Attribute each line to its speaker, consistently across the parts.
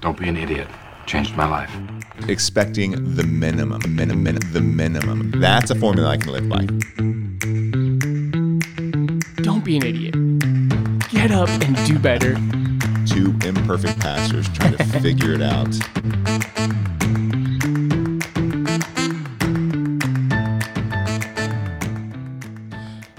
Speaker 1: Don't be an idiot. Changed my life.
Speaker 2: expecting the minimum, minimum, the minimum. That's a formula I can live by.
Speaker 3: Don't be an idiot. Get up and do better.
Speaker 2: Two imperfect pastors trying to figure it out.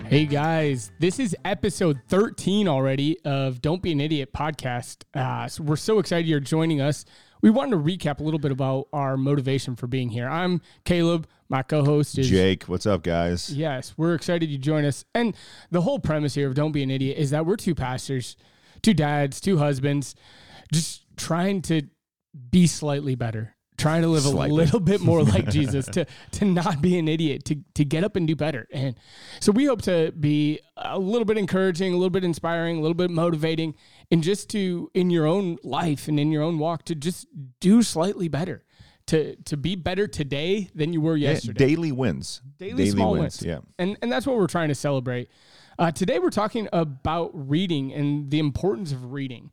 Speaker 3: Hey guys, this is episode 13 already of Don't Be an Idiot podcast. Uh, so we're so excited you're joining us. We wanted to recap a little bit about our motivation for being here. I'm Caleb. My co-host is
Speaker 2: Jake, what's up, guys?
Speaker 3: Yes, we're excited you join us. And the whole premise here of Don't Be an Idiot is that we're two pastors, two dads, two husbands, just trying to be slightly better, trying to live
Speaker 2: Slightly.
Speaker 3: a little bit more like Jesus, to to not be an idiot, to to get up and do better. And so we hope to be a little bit encouraging, a little bit inspiring, a little bit motivating, and just to in your own life and in your own walk to just do slightly better. To, to be better today than you were
Speaker 2: Yeah,
Speaker 3: yesterday
Speaker 2: daily wins.
Speaker 3: daily, small wins.
Speaker 2: Yeah.
Speaker 3: and and that's what we're trying to celebrate. Uh, today we're talking about reading and the importance of reading.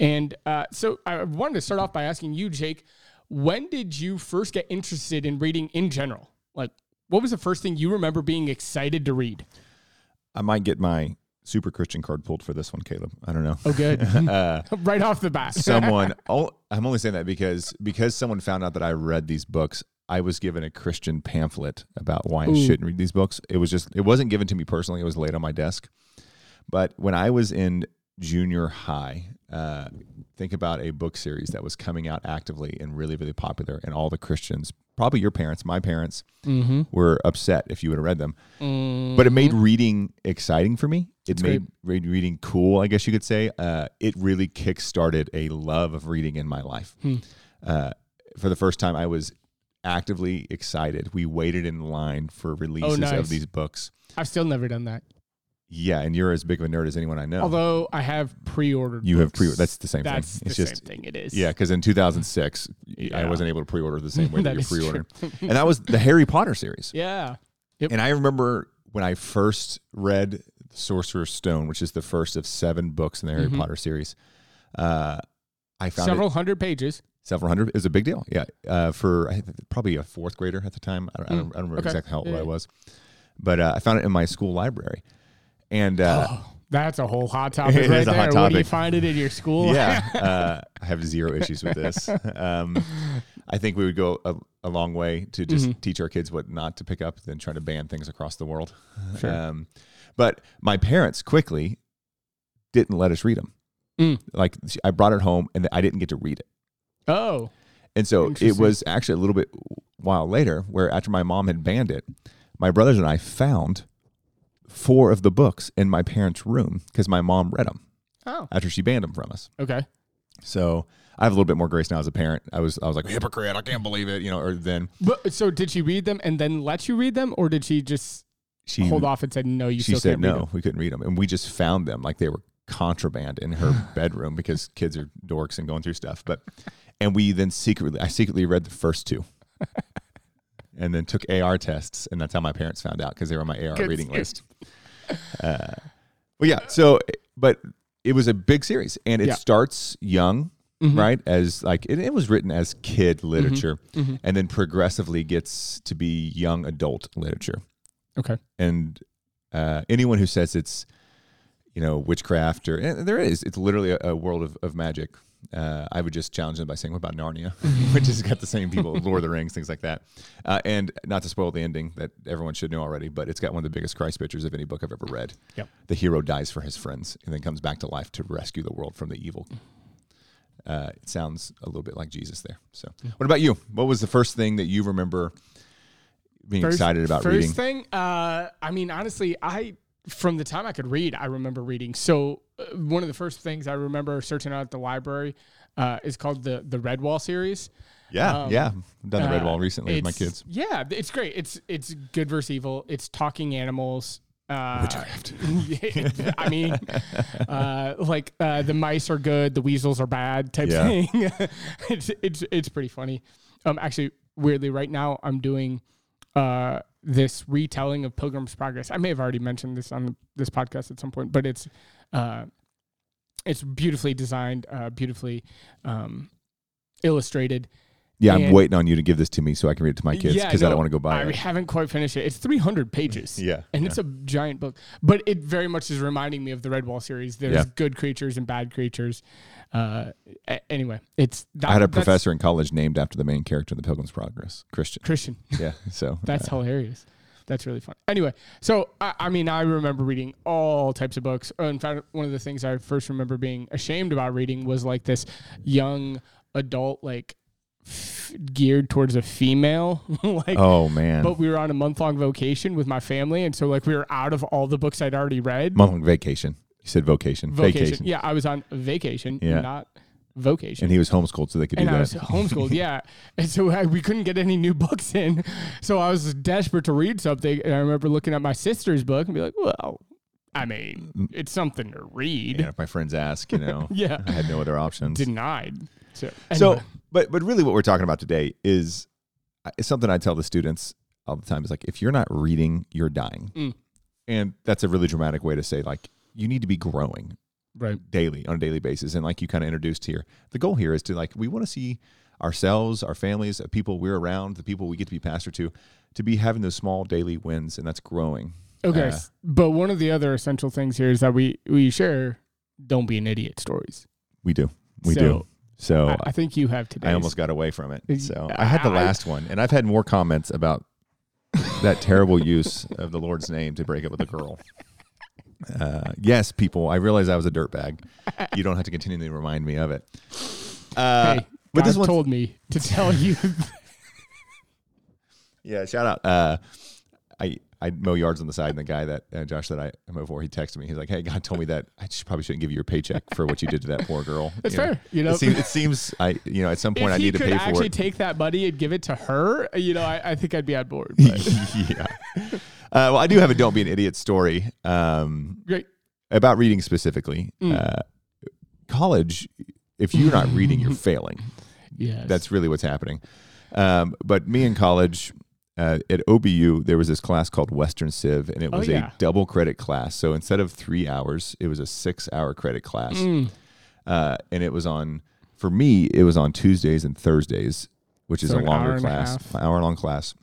Speaker 3: And uh, so I wanted to start off by asking you, Jake, when did you first get interested in reading in general? Like, what was the first thing you remember being excited to read?
Speaker 2: I might get my super Christian card pulled for this one, Caleb. I don't know.
Speaker 3: Oh, good.
Speaker 2: Uh,
Speaker 3: right off the bat.
Speaker 2: someone oh, i'm only saying that because because someone found out that i read these books i was given a christian pamphlet about why i shouldn't read these books it was just it wasn't given to me personally it was laid on my desk but when i was in junior high uh, think about a book series that was coming out actively and really really popular and all the christians probably your parents my parents
Speaker 3: mm-hmm.
Speaker 2: were upset if you would have read them but it made reading exciting for me. It
Speaker 3: That's
Speaker 2: made made reading cool, I guess you could say. Uh, it really kick-started a love of reading in my life.
Speaker 3: Hmm.
Speaker 2: Uh, for the first time, I was actively excited. We waited in line for releases
Speaker 3: Oh, nice.
Speaker 2: of these books.
Speaker 3: I've still never done that.
Speaker 2: Yeah, and you're as big of a nerd as anyone I know.
Speaker 3: Although I have pre-ordered.
Speaker 2: you have pre. That's the same
Speaker 3: That's
Speaker 2: thing.
Speaker 3: the
Speaker 2: It's
Speaker 3: same
Speaker 2: just
Speaker 3: thing. It is.
Speaker 2: yeah, because in 2006, I wasn't able to pre-order the same way that,
Speaker 3: That
Speaker 2: you pre-ordered, and that was the Harry Potter series.
Speaker 3: Yeah.
Speaker 2: And I remember when I first read Sorcerer's Stone, which is the first of seven books in the Harry
Speaker 3: Mhm.
Speaker 2: Potter series. Uh, I found
Speaker 3: Several
Speaker 2: it
Speaker 3: hundred pages.
Speaker 2: several hundred. is a big deal. Yeah, uh, for probably a fourth grader at the time. I don't, I don't,
Speaker 3: Mm,
Speaker 2: I don't remember
Speaker 3: okay.
Speaker 2: exactly how old
Speaker 3: Yeah,
Speaker 2: I was, but uh, I found it in my school library, and uh,
Speaker 3: oh, that's a whole hot topic
Speaker 2: It
Speaker 3: right there.
Speaker 2: hot
Speaker 3: What do you find it in your school?
Speaker 2: yeah, uh, I have zero issues with this. Um, I think we would go a, a long way to just
Speaker 3: Mhm.
Speaker 2: teach our kids what not to pick up than try to ban things across the world.
Speaker 3: Sure.
Speaker 2: Um, but my parents quickly didn't let us read them.
Speaker 3: Mm.
Speaker 2: Like I brought it home and I didn't get to read it.
Speaker 3: Oh,
Speaker 2: And so it was actually a little bit while later where after my mom had banned it, my brothers and I found four of the books in my parents' room because my mom read them
Speaker 3: oh,
Speaker 2: after she banned them from us.
Speaker 3: okay.
Speaker 2: So I have a little bit more grace now as a parent. I was I was like hypocrite. I can't believe it. You know. Or then
Speaker 3: But so did she read them and then let you read them, or did she just
Speaker 2: she
Speaker 3: hold off and said no? You
Speaker 2: she
Speaker 3: still
Speaker 2: said
Speaker 3: can't read
Speaker 2: no, we couldn't read them, and we just found them like they were contraband in her bedroom because kids are dorks and going through stuff. But and we then secretly I secretly read the first two. And then took AR tests, and that's how my parents found out because they were on my AR
Speaker 3: Good
Speaker 2: reading
Speaker 3: series.
Speaker 2: list. Uh, well, yeah. So, but it was a big series, and it
Speaker 3: Yeah.
Speaker 2: starts young,
Speaker 3: Mhm.
Speaker 2: right? As like it, it was written as kid literature,
Speaker 3: Mhm.
Speaker 2: and then progressively gets to be young adult literature.
Speaker 3: Okay.
Speaker 2: And uh, anyone who says it's you know witchcraft or and there is, it's literally a, a world of, of magic. Uh, I would just challenge them by saying, "What about Narnia?" Which has got the same people, Lord of the Rings, things like that. Uh, and not to spoil the ending that everyone should know already, but it's got one of the biggest Christ pictures of any book I've ever read.
Speaker 3: Yep.
Speaker 2: The hero dies for his friends and then comes back to life to rescue the world from the evil. Uh, it sounds a little bit like Jesus there. So, what about you? What was the first thing that you remember being
Speaker 3: First-
Speaker 2: excited about
Speaker 3: first
Speaker 2: reading?
Speaker 3: thing, uh, I mean, honestly, I from the time I could read, I remember reading. So uh, one of the first things I remember searching out at the library uh, is called the the Redwall series.
Speaker 2: Yeah,
Speaker 3: Um,
Speaker 2: yeah. I've done the red
Speaker 3: Uh,
Speaker 2: wall recently with my kids.
Speaker 3: Yeah, it's great. It's it's good versus evil. It's talking animals. Uh,
Speaker 2: Witchcraft.
Speaker 3: I mean, uh, like uh, the mice are good, the weasels are bad type
Speaker 2: Yeah.
Speaker 3: thing. it's it's it's pretty funny. Um, actually, weirdly, right now I'm doing uh this retelling of Pilgrim's Progress. I may have already mentioned this on this podcast at some point, but it's uh, it's beautifully designed, uh, beautifully um, illustrated.
Speaker 2: Yeah, I'm
Speaker 3: And-
Speaker 2: waiting on you to give this to me so I can read it to my kids
Speaker 3: Yeah,
Speaker 2: because I don't want to go buy
Speaker 3: I
Speaker 2: it.
Speaker 3: I haven't quite finished it. It's 300 pages.
Speaker 2: Yeah,
Speaker 3: And
Speaker 2: yeah.
Speaker 3: it's a giant book. But it very much is reminding me of the Redwall series. There's
Speaker 2: Yeah.
Speaker 3: good creatures and bad creatures. Uh, a- anyway, it's that,
Speaker 2: I had a professor in college named after the main character in The Pilgrim's Progress, Christian.
Speaker 3: Christian.
Speaker 2: Yeah, so
Speaker 3: That's
Speaker 2: uh,
Speaker 3: hilarious. That's really fun. Anyway, so I, I mean, I remember reading all types of books. Uh, In fact, one of the things I first remember being ashamed about reading was like this young adult, like f- geared towards a female. like,
Speaker 2: oh man,
Speaker 3: but we were on a month long vacation with my family, and so like we were out of all the books I'd already read.
Speaker 2: month long vacation. You said vocation,
Speaker 3: Vocation.
Speaker 2: vacation,
Speaker 3: Yeah, I was on vacation,
Speaker 2: Yeah.
Speaker 3: not vocation.
Speaker 2: and he was homeschooled so they could
Speaker 3: and
Speaker 2: do
Speaker 3: I
Speaker 2: that.
Speaker 3: was homeschooled, yeah. And so I, we couldn't get any new books in. So I was desperate to read something. And I remember looking at my sister's book and be like, well, I mean, it's something to read.
Speaker 2: Mm. yeah, if my friends ask, you know,
Speaker 3: Yeah.
Speaker 2: I had no other options.
Speaker 3: Denied. So,
Speaker 2: So, but but really, what we're talking about today is it's something I tell the students all the time. Is like if you're not reading, you're dying,
Speaker 3: Mm.
Speaker 2: and that's a really dramatic way to say like you need to be growing
Speaker 3: right.
Speaker 2: daily on a daily basis. And like you kind of introduced here, the goal here is to like we want to see ourselves, our families, the people we're around, the people we get to be pastor to, to be having those small daily wins, and that's growing.
Speaker 3: Okay.
Speaker 2: Uh,
Speaker 3: but one of the other essential things here is that we, we share don't be an idiot stories.
Speaker 2: we do, we
Speaker 3: So,
Speaker 2: do. So
Speaker 3: I, I think you have today.
Speaker 2: I almost got away from it. So I had the last one, and I've had more comments about that terrible use of the Lord's name to break up with a girl. Uh, yes, people, I realize I was a dirtbag. You don't have to continually remind me of it. Uh,
Speaker 3: hey,
Speaker 2: but
Speaker 3: God
Speaker 2: this one,
Speaker 3: told me to tell you.
Speaker 2: yeah, shout out. Uh, I I mow yards on the side, and the guy that uh, Josh that I mow for, he texted me. He's like, "Hey, God told me that I probably shouldn't give you your paycheck for what you did to that poor girl."
Speaker 3: That's
Speaker 2: You know?
Speaker 3: fair. You know,
Speaker 2: It seems, it seems I you know at some point I need to pay for it.
Speaker 3: actually take that money and give it to her, you know, I, I think I'd be on board.
Speaker 2: Yeah. Uh, well, I do have a "Don't Be an Idiot" story um,
Speaker 3: great.
Speaker 2: about reading specifically.
Speaker 3: Mm.
Speaker 2: Uh, college, if you're not reading, you're failing.
Speaker 3: Yes.
Speaker 2: That's really what's happening. Um, but me in college uh, at OBU, there was this class called Western Civ, and it
Speaker 3: Oh,
Speaker 2: was
Speaker 3: yeah.
Speaker 2: a double credit class. So instead of three hours, it was a six-hour credit class,
Speaker 3: Mm.
Speaker 2: uh, and it was on. For me, it was on Tuesdays and Thursdays, which is a
Speaker 3: an hour
Speaker 2: longer class, an hour-long class,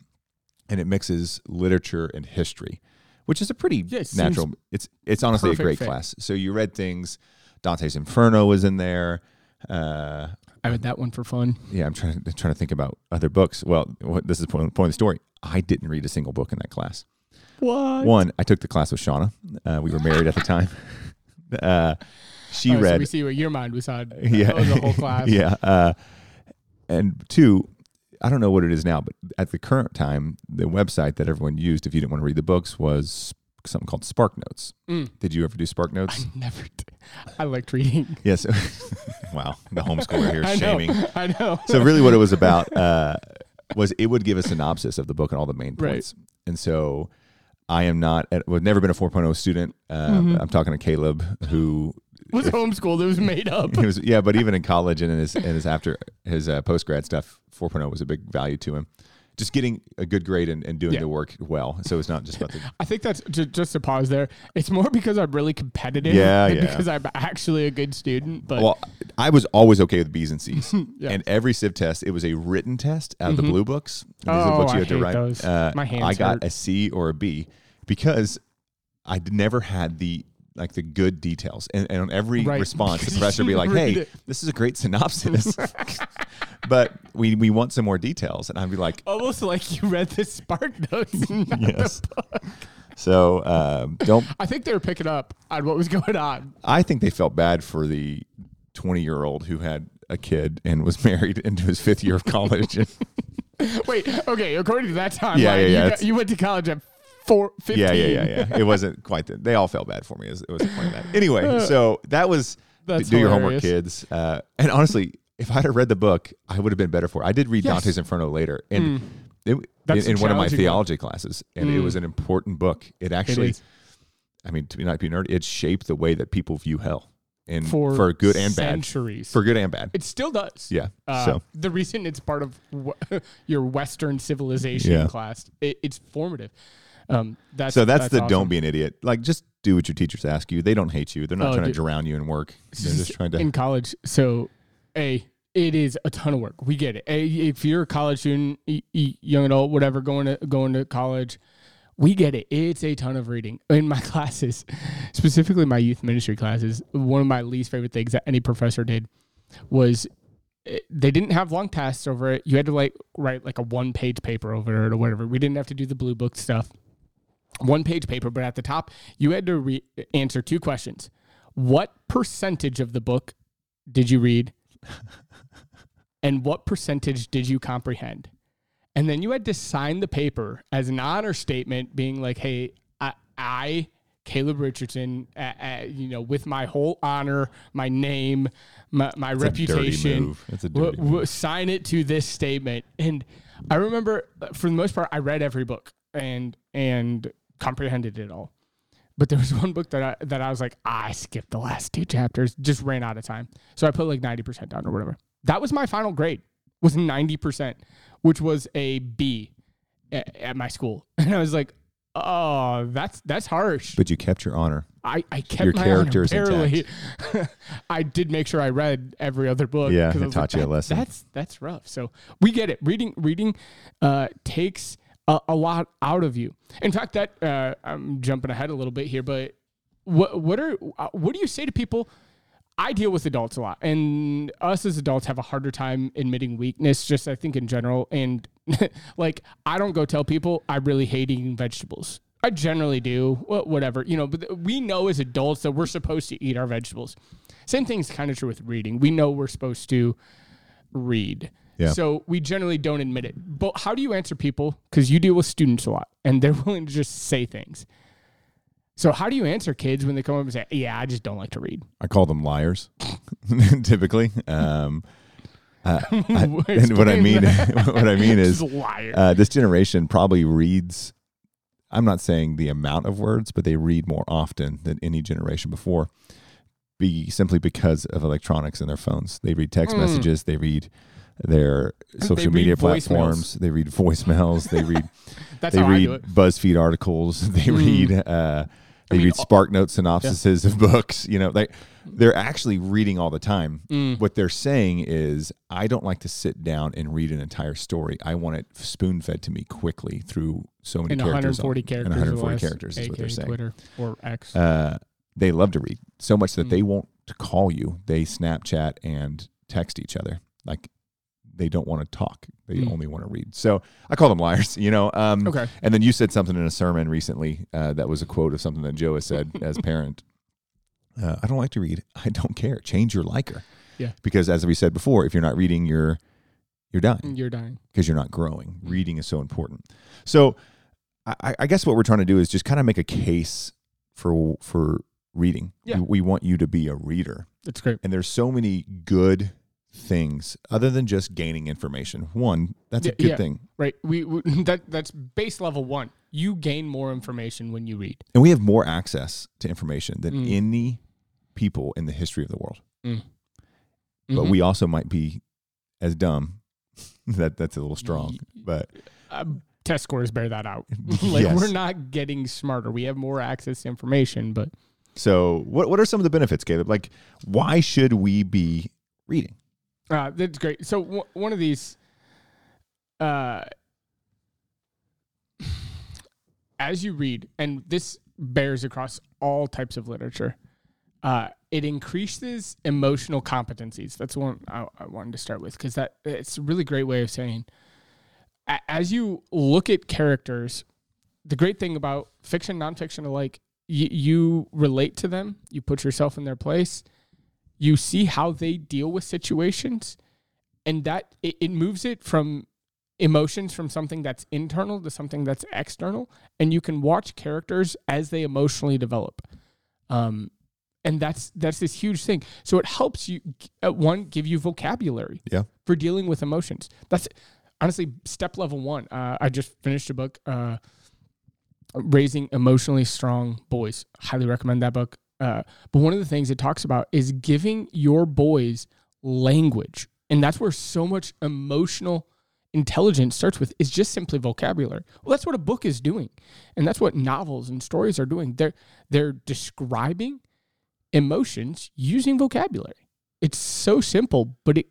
Speaker 2: and it mixes literature and history, which is a pretty
Speaker 3: Yeah, it
Speaker 2: natural. It's it's honestly a great
Speaker 3: fit.
Speaker 2: class. So you read things. Dante's Inferno was in there. Uh,
Speaker 3: I read that one for fun.
Speaker 2: yeah, I'm trying to trying to think about other books. Well, what, this is the point, point of the story. I didn't read a single book in that class.
Speaker 3: What?
Speaker 2: One, I took the class with Shauna. Uh, we were married at the time. Uh, she
Speaker 3: Oh, so
Speaker 2: read.
Speaker 3: we see what your mind was on.
Speaker 2: yeah,
Speaker 3: That was a whole class.
Speaker 2: yeah. Uh, and two, I don't know what it is now, but at the current time, the website that everyone used if you didn't want to read the books was something called Spark Notes.
Speaker 3: Mm.
Speaker 2: Did you ever do Spark Notes?
Speaker 3: I never. Did. I liked reading.
Speaker 2: yes. wow, the homeschooler here
Speaker 3: I
Speaker 2: shaming.
Speaker 3: know. I know.
Speaker 2: so really what it was about uh, was it would give a synopsis of the book and all the main
Speaker 3: Right.
Speaker 2: points and so i am not i've never been a 4.0 student uh,
Speaker 3: Mm-hmm.
Speaker 2: i'm talking to caleb who
Speaker 3: was homeschooled. It was made up.
Speaker 2: he was yeah but even in college and in his, in his after his uh, post grad stuff 4.0 was a big value to him just getting a good grade and, and doing
Speaker 3: Yeah.
Speaker 2: the work well so it's not just about the
Speaker 3: I think that's just, just to pause there. It's more because I'm really competitive.
Speaker 2: Yeah,
Speaker 3: than
Speaker 2: yeah.
Speaker 3: Because I'm actually a good student. But
Speaker 2: well i was always okay with b's and c's
Speaker 3: Yeah.
Speaker 2: and every civ test it was a written test out of the
Speaker 3: Mhm.
Speaker 2: blue books And these are
Speaker 3: Oh,
Speaker 2: books you
Speaker 3: I
Speaker 2: had to write
Speaker 3: those.
Speaker 2: Uh,
Speaker 3: My hands
Speaker 2: i got
Speaker 3: hurt.
Speaker 2: a c or a b because i never had the like the good details and, and on every
Speaker 3: Right.
Speaker 2: response the professor would be like hey
Speaker 3: it.
Speaker 2: this is a great synopsis but we we want some more details and i'd be like
Speaker 3: almost like you read the Spark Notes.
Speaker 2: yes
Speaker 3: book.
Speaker 2: so um, don't
Speaker 3: I think they were picking up on what was going on.
Speaker 2: i think they felt bad for the 20 year old who had a kid and was married into his fifth year of college
Speaker 3: Wait, okay. According to that timeline,
Speaker 2: Yeah, yeah, yeah,
Speaker 3: you, got- you went to college at four, 15.
Speaker 2: Yeah, yeah, yeah, yeah. It wasn't quite. The, they all felt bad for me. It was, it was the point of that. Anyway, so that was
Speaker 3: That's
Speaker 2: do your homework, kids. Uh, and honestly, if I had read the book, I would have been better for it. I did read
Speaker 3: Yes.
Speaker 2: Dante's Inferno later, and it, in, in one of my theology classes, and it
Speaker 3: Mm.
Speaker 2: was an important book. It
Speaker 3: It
Speaker 2: actually,
Speaker 3: is.
Speaker 2: I mean, to be not be nerd, it shaped the way that people view hell, and
Speaker 3: for,
Speaker 2: for, good and bad,
Speaker 3: centuries.
Speaker 2: for good and bad.
Speaker 3: it still does.
Speaker 2: Yeah.
Speaker 3: Uh,
Speaker 2: so
Speaker 3: the reason it's part of w- your Western civilization
Speaker 2: Yeah.
Speaker 3: class, it, it's formative. Um, that's
Speaker 2: so that's, the
Speaker 3: awesome.
Speaker 2: don't be an idiot. Like just do what your teachers ask you. They don't hate you. They're not
Speaker 3: Oh,
Speaker 2: trying
Speaker 3: dude.
Speaker 2: to drown you in work. They're just trying to.
Speaker 3: in college. So, a it is a ton of work. We get it. Eh, If you're a college student, young adult, whatever, going to going to college, we get it. It's a ton of reading. In my classes, specifically my youth ministry classes, one of my least favorite things that any professor did was eh, they didn't have long tests over it. You had to like write like a one page paper over it or whatever. We didn't have to do the blue book stuff. One page paper, but at the top you had to re- answer two questions. What percentage of the book did you read? and what percentage did you comprehend? And then you had to sign the paper as an honor statement, being like, "Hey, I, I Caleb Richardson, uh, uh, you know, with my whole honor, my name, my, my
Speaker 2: a dirty
Speaker 3: reputation,
Speaker 2: move. It's a
Speaker 3: w-
Speaker 2: dirty
Speaker 3: w- sign it to this statement." And I remember, uh, for the most part, I read every book and and comprehended it all. But there was one book that I that I was like, I skipped the last two chapters, just ran out of time. So I put like 90% down or whatever. That was my final grade, was 90%, which was a B at, at my school. And I was like, oh, that's that's harsh.
Speaker 2: But you kept your honor.
Speaker 3: I, I kept
Speaker 2: your
Speaker 3: my
Speaker 2: character's
Speaker 3: honor barely. I did make sure I read every other book.
Speaker 2: Yeah, it taught you a lesson."
Speaker 3: That's that's rough. So we get it. Reading reading uh, takes a, a lot out of you. In fact, that uh, I'm jumping ahead a little bit here, but what what are uh, what do you say to people? I deal with adults a lot, and us as adults have a harder time admitting weakness. Just I think in general, and like I don't go tell people I really hate eating vegetables. I generally do, wh- whatever you know. But we know as adults that we're supposed to eat our vegetables. Same thing's kind of true with reading. We know we're supposed to read.
Speaker 2: Yeah.
Speaker 3: So we generally don't admit it. But how do you answer people? Because you deal with students a lot, and they're willing to just say things. So how do you answer kids when they come up and say, "Yeah, I just don't like to read"?
Speaker 2: I call them liars, typically. Um, uh, I- and what I mean, what I mean is,
Speaker 3: liar.
Speaker 2: uh, this generation probably reads. I'm not saying the amount of words, but they read more often than any generation before. Be simply because of electronics in their phones. They read text
Speaker 3: Mm.
Speaker 2: messages. They read their social
Speaker 3: read
Speaker 2: media
Speaker 3: voicemails.
Speaker 2: platforms. They read voicemails. They read
Speaker 3: That's
Speaker 2: they
Speaker 3: how I
Speaker 2: read
Speaker 3: do it.
Speaker 2: BuzzFeed articles. They
Speaker 3: Mm.
Speaker 2: read uh, they
Speaker 3: mean,
Speaker 2: read Spark Note synopsises of books. You know, they they're actually reading all the time.
Speaker 3: Mm.
Speaker 2: What they're saying is, I don't like to sit down and read an entire story. I want it spoon fed to me quickly through so many
Speaker 3: In
Speaker 2: characters.
Speaker 3: 140
Speaker 2: on-
Speaker 3: characters.
Speaker 2: In 140 characters is what they're saying.
Speaker 3: Twitter or X.
Speaker 2: Uh, they love to read so much that
Speaker 3: Mm.
Speaker 2: they won't call you. They Snapchat and text each other. Like they don't want to talk. They
Speaker 3: Mm.
Speaker 2: only want to read. So I call them liars. You know. Um,
Speaker 3: okay.
Speaker 2: and then you said something in a sermon recently uh, that was a quote of something that Joe has said as parent. Uh, I don't like to read. I don't care. Change your liker.
Speaker 3: Yeah.
Speaker 2: Because as we said before, if you're not reading, you're you're dying
Speaker 3: You're dying.
Speaker 2: because you're not growing.
Speaker 3: Mm.
Speaker 2: Reading is so important. So I, I guess what we're trying to do is just kind of make a case for for reading.
Speaker 3: Yeah.
Speaker 2: We, we want you to be a reader.
Speaker 3: That's great.
Speaker 2: And there's so many good things other than just gaining information. One, that's a
Speaker 3: Yeah,
Speaker 2: good
Speaker 3: yeah.
Speaker 2: thing.
Speaker 3: Right. We, we that that's base level one. You gain more information when you read.
Speaker 2: And we have more access to information than
Speaker 3: Mm.
Speaker 2: any people in the history of the world. But
Speaker 3: Mhm.
Speaker 2: we also might be as dumb. that that's a little strong. But
Speaker 3: uh, test scores bear that out. like
Speaker 2: Yes.
Speaker 3: we're not getting smarter. We have more access to information, but
Speaker 2: so what what are some of the benefits, Caleb? Like why should we be reading?
Speaker 3: Uh, that's great. So w- one of these, uh, as you read, and this bears across all types of literature, uh, it increases emotional competencies. That's one I, I wanted to start with because that it's a really great way of saying. a- As you look at characters, the great thing about fiction, nonfiction alike, you, you relate to them. You put yourself in their place. You see how they deal with situations, and that it, it moves it from emotions from something that's internal to something that's external and you can watch characters as they emotionally develop. Um and that's that's this huge thing. So it helps you uh, one give you vocabulary
Speaker 2: Yeah.
Speaker 3: for dealing with emotions. That's honestly step level one. Uh, i just finished a book uh raising emotionally strong boys. Highly recommend that book uh, but one of the things it talks about is giving your boys language and that's where so much emotional intelligence starts with is just simply vocabulary. Well, that's what a book is doing. And that's what novels and stories are doing. They're they're describing emotions using vocabulary. It's so simple, but it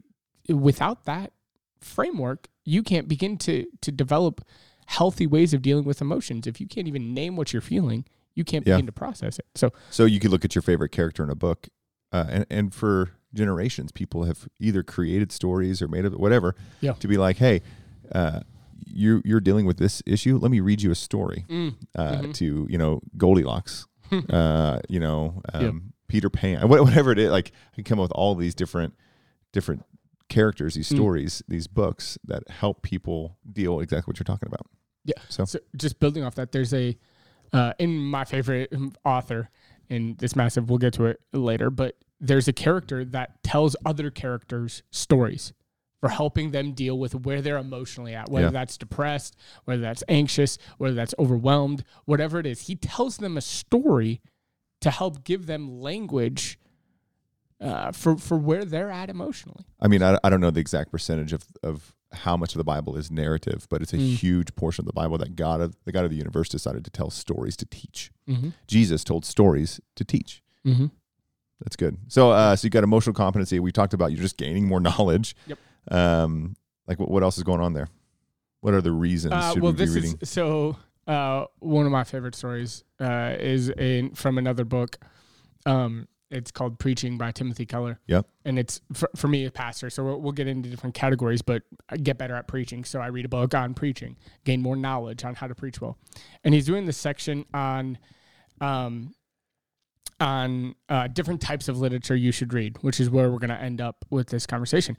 Speaker 3: without that framework, you can't begin to to develop healthy ways of dealing with emotions. If you can't even name what you're feeling, you can't
Speaker 2: Yeah.
Speaker 3: begin to process it. So
Speaker 2: So you could look at your favorite character in a book, uh, and and for generations, people have either created stories or made up whatever
Speaker 3: Yeah.
Speaker 2: to be like, hey, uh, you're you're dealing with this issue. Let me read you a story.
Speaker 3: mm,
Speaker 2: Uh,
Speaker 3: Mhm.
Speaker 2: To you know Goldilocks, uh, you know um,
Speaker 3: Yep.
Speaker 2: Peter Pan, whatever it is. Like I can come up with all these different different characters, these
Speaker 3: Mm.
Speaker 2: stories, these books that help people deal exactly what you're talking about.
Speaker 3: Yeah.
Speaker 2: So
Speaker 3: So just building off that, there's a uh, in my favorite um, author in this massive. We'll get to it later, but there's a character that tells other characters stories for helping them deal with where they're emotionally at, whether
Speaker 2: Yeah.
Speaker 3: that's depressed, whether that's anxious, whether that's overwhelmed, whatever it is. He tells them a story to help give them language uh, for for where they're at emotionally.
Speaker 2: I mean, I, I don't know the exact percentage of, of how much of the Bible is narrative, but it's a
Speaker 3: Mm.
Speaker 2: huge portion of the Bible that God of the God of the universe decided to tell stories to teach.
Speaker 3: Mm-hmm.
Speaker 2: Jesus told stories to teach.
Speaker 3: Mm-hmm.
Speaker 2: That's good. So, uh, so you got emotional competency. We talked about you're just gaining more knowledge.
Speaker 3: Yep.
Speaker 2: Um, like what, what else is going on there? What are the reasons
Speaker 3: Uh, well,
Speaker 2: we
Speaker 3: this
Speaker 2: reading?
Speaker 3: is so. Uh, one of my favorite stories uh, is in from another book. Um, it's called "Preaching" by Timothy Keller.
Speaker 2: Yep.
Speaker 3: And it's for, for me, a pastor. So we'll, we'll get into different categories, but I get better at preaching. So I read a book on preaching, gain more knowledge on how to preach well. And he's doing this section on, um, on uh, different types of literature you should read, which is where we're going to end up with this conversation.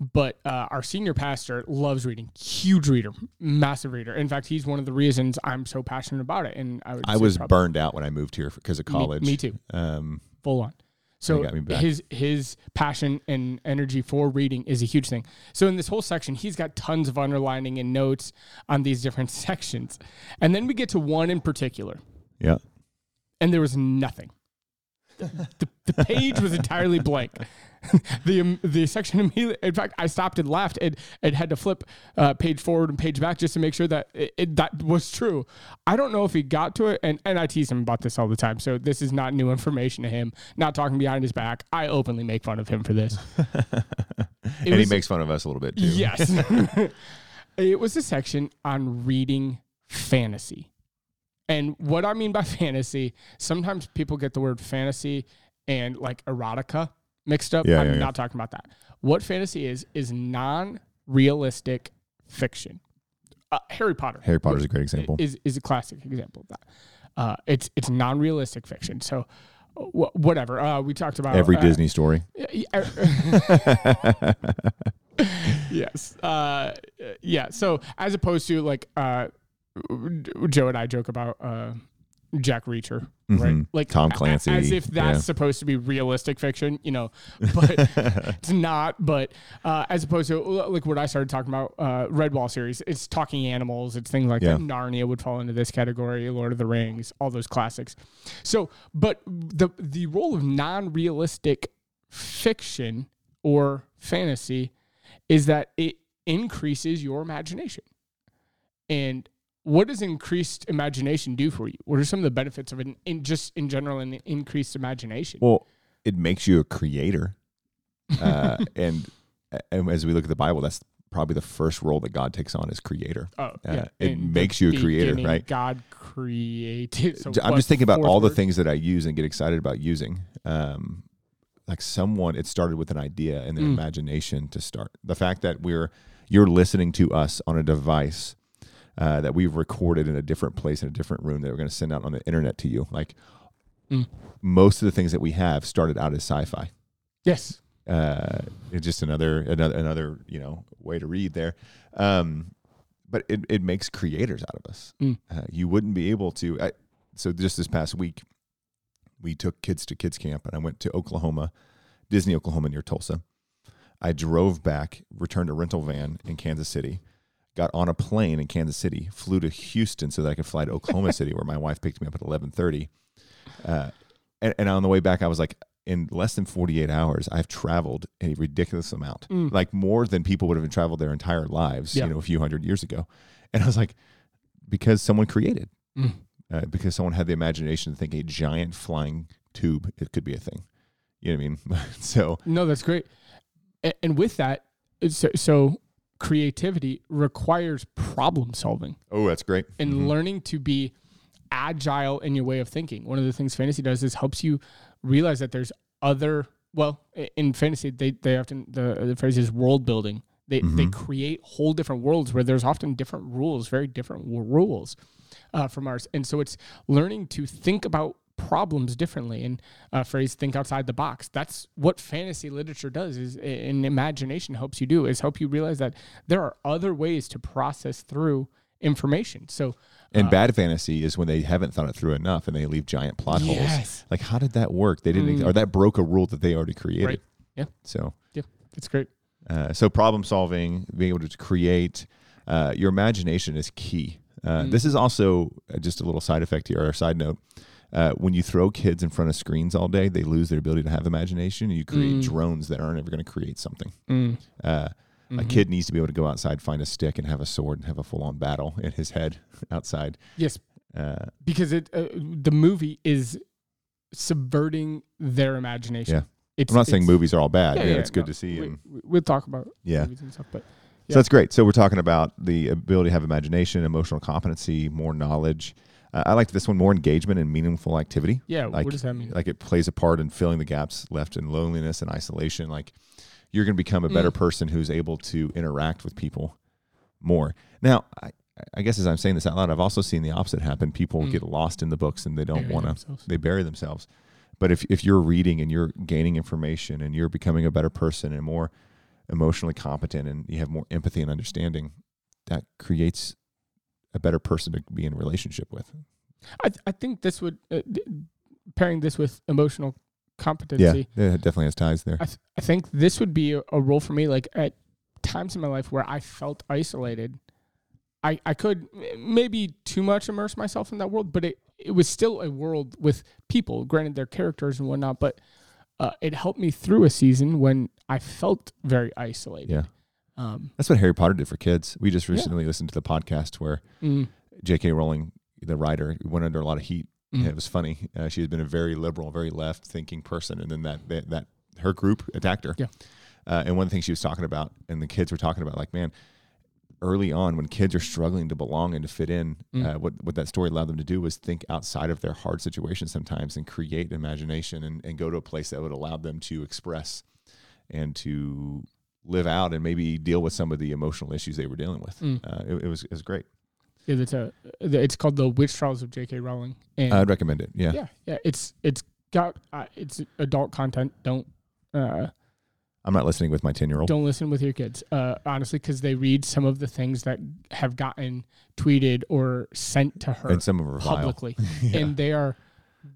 Speaker 3: But uh, our senior pastor loves reading, huge reader, massive reader. In fact, he's one of the reasons I'm so passionate about it. And I, would
Speaker 2: I was burned out when I moved here because of
Speaker 3: me-
Speaker 2: college.
Speaker 3: me too
Speaker 2: Um,
Speaker 3: full on. So
Speaker 2: got me back.
Speaker 3: his his passion and energy for reading is a huge thing. So in this whole section, he's got tons of underlining and notes on these different sections, and then we get to one in particular,
Speaker 2: yeah.
Speaker 3: and there was nothing. The, the page was entirely blank. the um, the section immediately. In fact, I stopped and laughed and, and had to flip uh, page forward and page back just to make sure that it, it, that was true. I don't know if he got to it, and, and I tease him about this all the time. So this is not new information to him. Not talking behind his back. I openly make fun of him for this.
Speaker 2: and he makes fun of us a little bit too.
Speaker 3: Yes. it was a section on reading fantasy. And what I mean by fantasy, sometimes people get the word fantasy and like erotica mixed up.
Speaker 2: Yeah,
Speaker 3: I'm
Speaker 2: yeah, yeah.
Speaker 3: not talking about that. What fantasy is, is non realistic fiction. Uh, Harry Potter.
Speaker 2: Harry Potter is a great example.
Speaker 3: Is, is a classic example of that. Uh, it's it's non realistic fiction. So, wh- whatever. Uh, we talked about
Speaker 2: Every
Speaker 3: uh,
Speaker 2: Disney story.
Speaker 3: yes. Uh, yeah. So as opposed to like uh, Joe and I joke about uh, Jack Reacher, right?
Speaker 2: Mhm.
Speaker 3: Like
Speaker 2: Tom
Speaker 3: a- a-
Speaker 2: Clancy,
Speaker 3: as if that's
Speaker 2: yeah.
Speaker 3: supposed to be realistic fiction, you know, but it's not. But uh, as opposed to like what I started talking about, uh, Redwall series, it's talking animals, it's things like
Speaker 2: Yeah.
Speaker 3: that. Narnia would fall into this category, Lord of the Rings, all those classics. So, but the the role of non-realistic fiction or fantasy is that it increases your imagination. And what does increased imagination do for you? What are some of the benefits of an in just in general an increased imagination?
Speaker 2: Well, it makes you a creator. Uh, and, and as we look at the Bible, that's probably the first role that God takes on as creator.
Speaker 3: oh,
Speaker 2: uh, it
Speaker 3: In
Speaker 2: makes you a creator, right?
Speaker 3: God created. So
Speaker 2: I'm
Speaker 3: what
Speaker 2: just thinking about all the things that I use and get excited about using. Um, like someone, it started with an idea and then
Speaker 3: Mm.
Speaker 2: imagination to start. The fact that we're you're listening to us on a device uh, that we've recorded in a different place in a different room that we're going to send out on the internet to you. Like
Speaker 3: Mm.
Speaker 2: most of the things that we have started out as sci-fi.
Speaker 3: Yes.
Speaker 2: uh, it's just another another another you know way to read there. Um, but it, it makes creators out of us.
Speaker 3: Mm.
Speaker 2: Uh, you wouldn't be able to. I, so just this past week, we took kids to kids camp, and I went to Oklahoma, Disney, Oklahoma near Tulsa. I drove back, returned a rental van in Kansas City, got on a plane in Kansas City, flew to Houston so that I could fly to Oklahoma City, where my wife picked me up at eleven thirty. Uh, and, and on the way back, I was like, in less than 48 hours, I've traveled a ridiculous amount,
Speaker 3: Mm.
Speaker 2: like more than people would have traveled their entire lives,
Speaker 3: Yeah.
Speaker 2: you know, a few hundred years ago. And I was like, because someone created,
Speaker 3: Mm.
Speaker 2: uh, because someone had the imagination to think a giant flying tube, it could be a thing. You know what I mean? so,
Speaker 3: No, that's great. And, and with that, so, so creativity requires problem solving
Speaker 2: Oh, that's great.
Speaker 3: and learning to be agile in your way of thinking. One of the things fantasy does is helps you realize that there's other. Well, in fantasy, they they often the the phrase is world building. They they create whole different worlds where there's often different rules, very different rules uh, from ours, and so it's learning to think about problems differently and uh, phrase think outside the box that's what fantasy literature does is and imagination helps you do is help you realize that there are other ways to process through information so
Speaker 2: And bad fantasy is when they haven't thought it through enough and they leave giant plot holes. Like, how did that work? They didn't, or that broke a rule that they already created.
Speaker 3: Right. Yeah.
Speaker 2: So,
Speaker 3: Yeah, it's great.
Speaker 2: uh, so problem solving, being able to create, uh, your imagination is key. Uh, This is also uh, just a little side effect here, or a side note. Uh, when you throw kids in front of screens all day, they lose their ability to have imagination, and you create drones that aren't ever going to create something. Uh, A kid needs to be able to go outside, find a stick, and have a sword, and have a full-on battle in his head outside.
Speaker 3: Yes,
Speaker 2: Uh,
Speaker 3: because it uh, the movie is subverting their imagination.
Speaker 2: Yeah.
Speaker 3: It's,
Speaker 2: I'm not saying movies are all bad.
Speaker 3: Yeah,
Speaker 2: Yeah,
Speaker 3: yeah,
Speaker 2: it's good
Speaker 3: no,
Speaker 2: to see.
Speaker 3: We, we'll talk about
Speaker 2: Yeah.
Speaker 3: movies and stuff, but
Speaker 2: So that's great. So we're talking about the ability to have imagination, emotional competency, more knowledge. Uh, I like this one more engagement and meaningful activity.
Speaker 3: yeah,
Speaker 2: Like,
Speaker 3: what does that mean?
Speaker 2: Like it plays a part in filling the gaps left in loneliness and isolation. Like you're going to become a better
Speaker 3: Mm.
Speaker 2: person who's able to interact with people more. Now, I, I guess as I'm saying this out loud, I've also seen the opposite happen. People
Speaker 3: Mm.
Speaker 2: get lost in the books and they don't want to. They bury themselves. But if if you're reading and you're gaining information and you're becoming a better person and more emotionally competent and you have more empathy and understanding, that creates a better person to be in a relationship with.
Speaker 3: I th- I think this would uh, d- pairing this with emotional competency.
Speaker 2: Yeah, it definitely has ties there.
Speaker 3: I th- I think this would be a, a role for me. Like at times in my life where I felt isolated, I I could maybe too much immerse myself in that world, but it it was still a world with people. Granted, their characters and whatnot, but uh, it helped me through a season when I felt very isolated.
Speaker 2: Yeah.
Speaker 3: Um,
Speaker 2: That's what Harry Potter did for kids. We just
Speaker 3: Yeah.
Speaker 2: recently listened to the podcast where
Speaker 3: mm,
Speaker 2: J.K. Rowling, the writer, went under a lot of heat.
Speaker 3: Mm.
Speaker 2: It was funny. Uh, she had been a very liberal, very left thinking person, and then that that, that her group attacked her.
Speaker 3: Yeah.
Speaker 2: Uh, and one of the things she was talking about, and the kids were talking about, like, man, early on when kids are struggling to belong and to fit in,
Speaker 3: Mm.
Speaker 2: uh, what what that story allowed them to do was think outside of their hard situation sometimes and create imagination and, and go to a place that would allow them to express and to live out and maybe deal with some of the emotional issues they were dealing with.
Speaker 3: Mm.
Speaker 2: Uh, it, it was it was great.
Speaker 3: yeah, that's a. It's called the Witch Trials of J.K. Rowling, and
Speaker 2: I'd recommend it. Yeah.
Speaker 3: yeah, yeah, it's it's got uh, it's adult content. Don't. Uh,
Speaker 2: I'm not listening with my 10 year old.
Speaker 3: don't listen with your kids uh, honestly because they read some of the things that have gotten tweeted or sent to her
Speaker 2: And some of them vile.
Speaker 3: publicly
Speaker 2: Yeah.
Speaker 3: and they are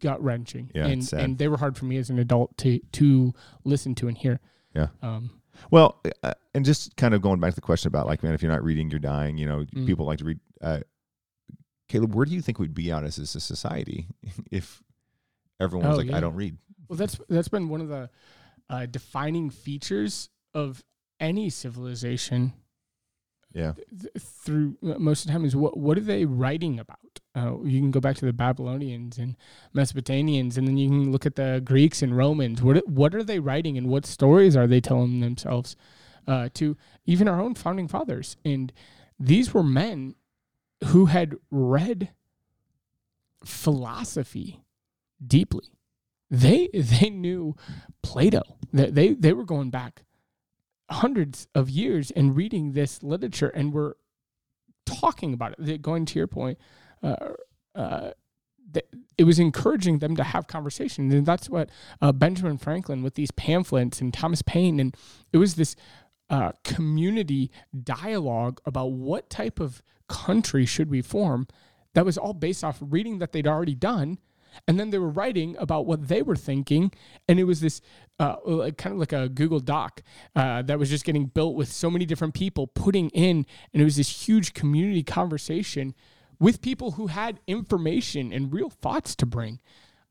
Speaker 3: gut wrenching
Speaker 2: Yeah,
Speaker 3: and and they were hard for me as an adult to to listen to and hear
Speaker 2: Yeah.
Speaker 3: um
Speaker 2: Well, uh, and just kind of going back to the question about like, man, if you're not reading, you're dying. You know,
Speaker 3: Mm.
Speaker 2: people like to read. Uh, Caleb, where do you think we'd be out as a society if everyone was
Speaker 3: Oh,
Speaker 2: like,
Speaker 3: yeah.
Speaker 2: I don't read?
Speaker 3: well that's that's been one of the uh, defining features of any civilization
Speaker 2: Yeah.
Speaker 3: th- through uh, most of the time is what what are they writing about? Uh, you can go back to the Babylonians and Mesopotamians, and then you can look at the Greeks and Romans. What what are they writing, and what stories are they telling themselves? Uh, to even our own founding fathers, and these were men who had read philosophy deeply. They they knew Plato. They they, they were going back hundreds of years and reading this literature and were talking about it. Going to your point, uh, uh, th- it was encouraging them to have conversations, and that's what uh, Benjamin Franklin with these pamphlets and Thomas Paine, and it was this uh, community dialogue about what type of country should we form. That was all based off reading that they'd already done, and then they were writing about what they were thinking, and it was this uh, kind of like a Google Doc uh, that was just getting built with so many different people putting in, and it was this huge community conversation with people who had information and real thoughts to bring.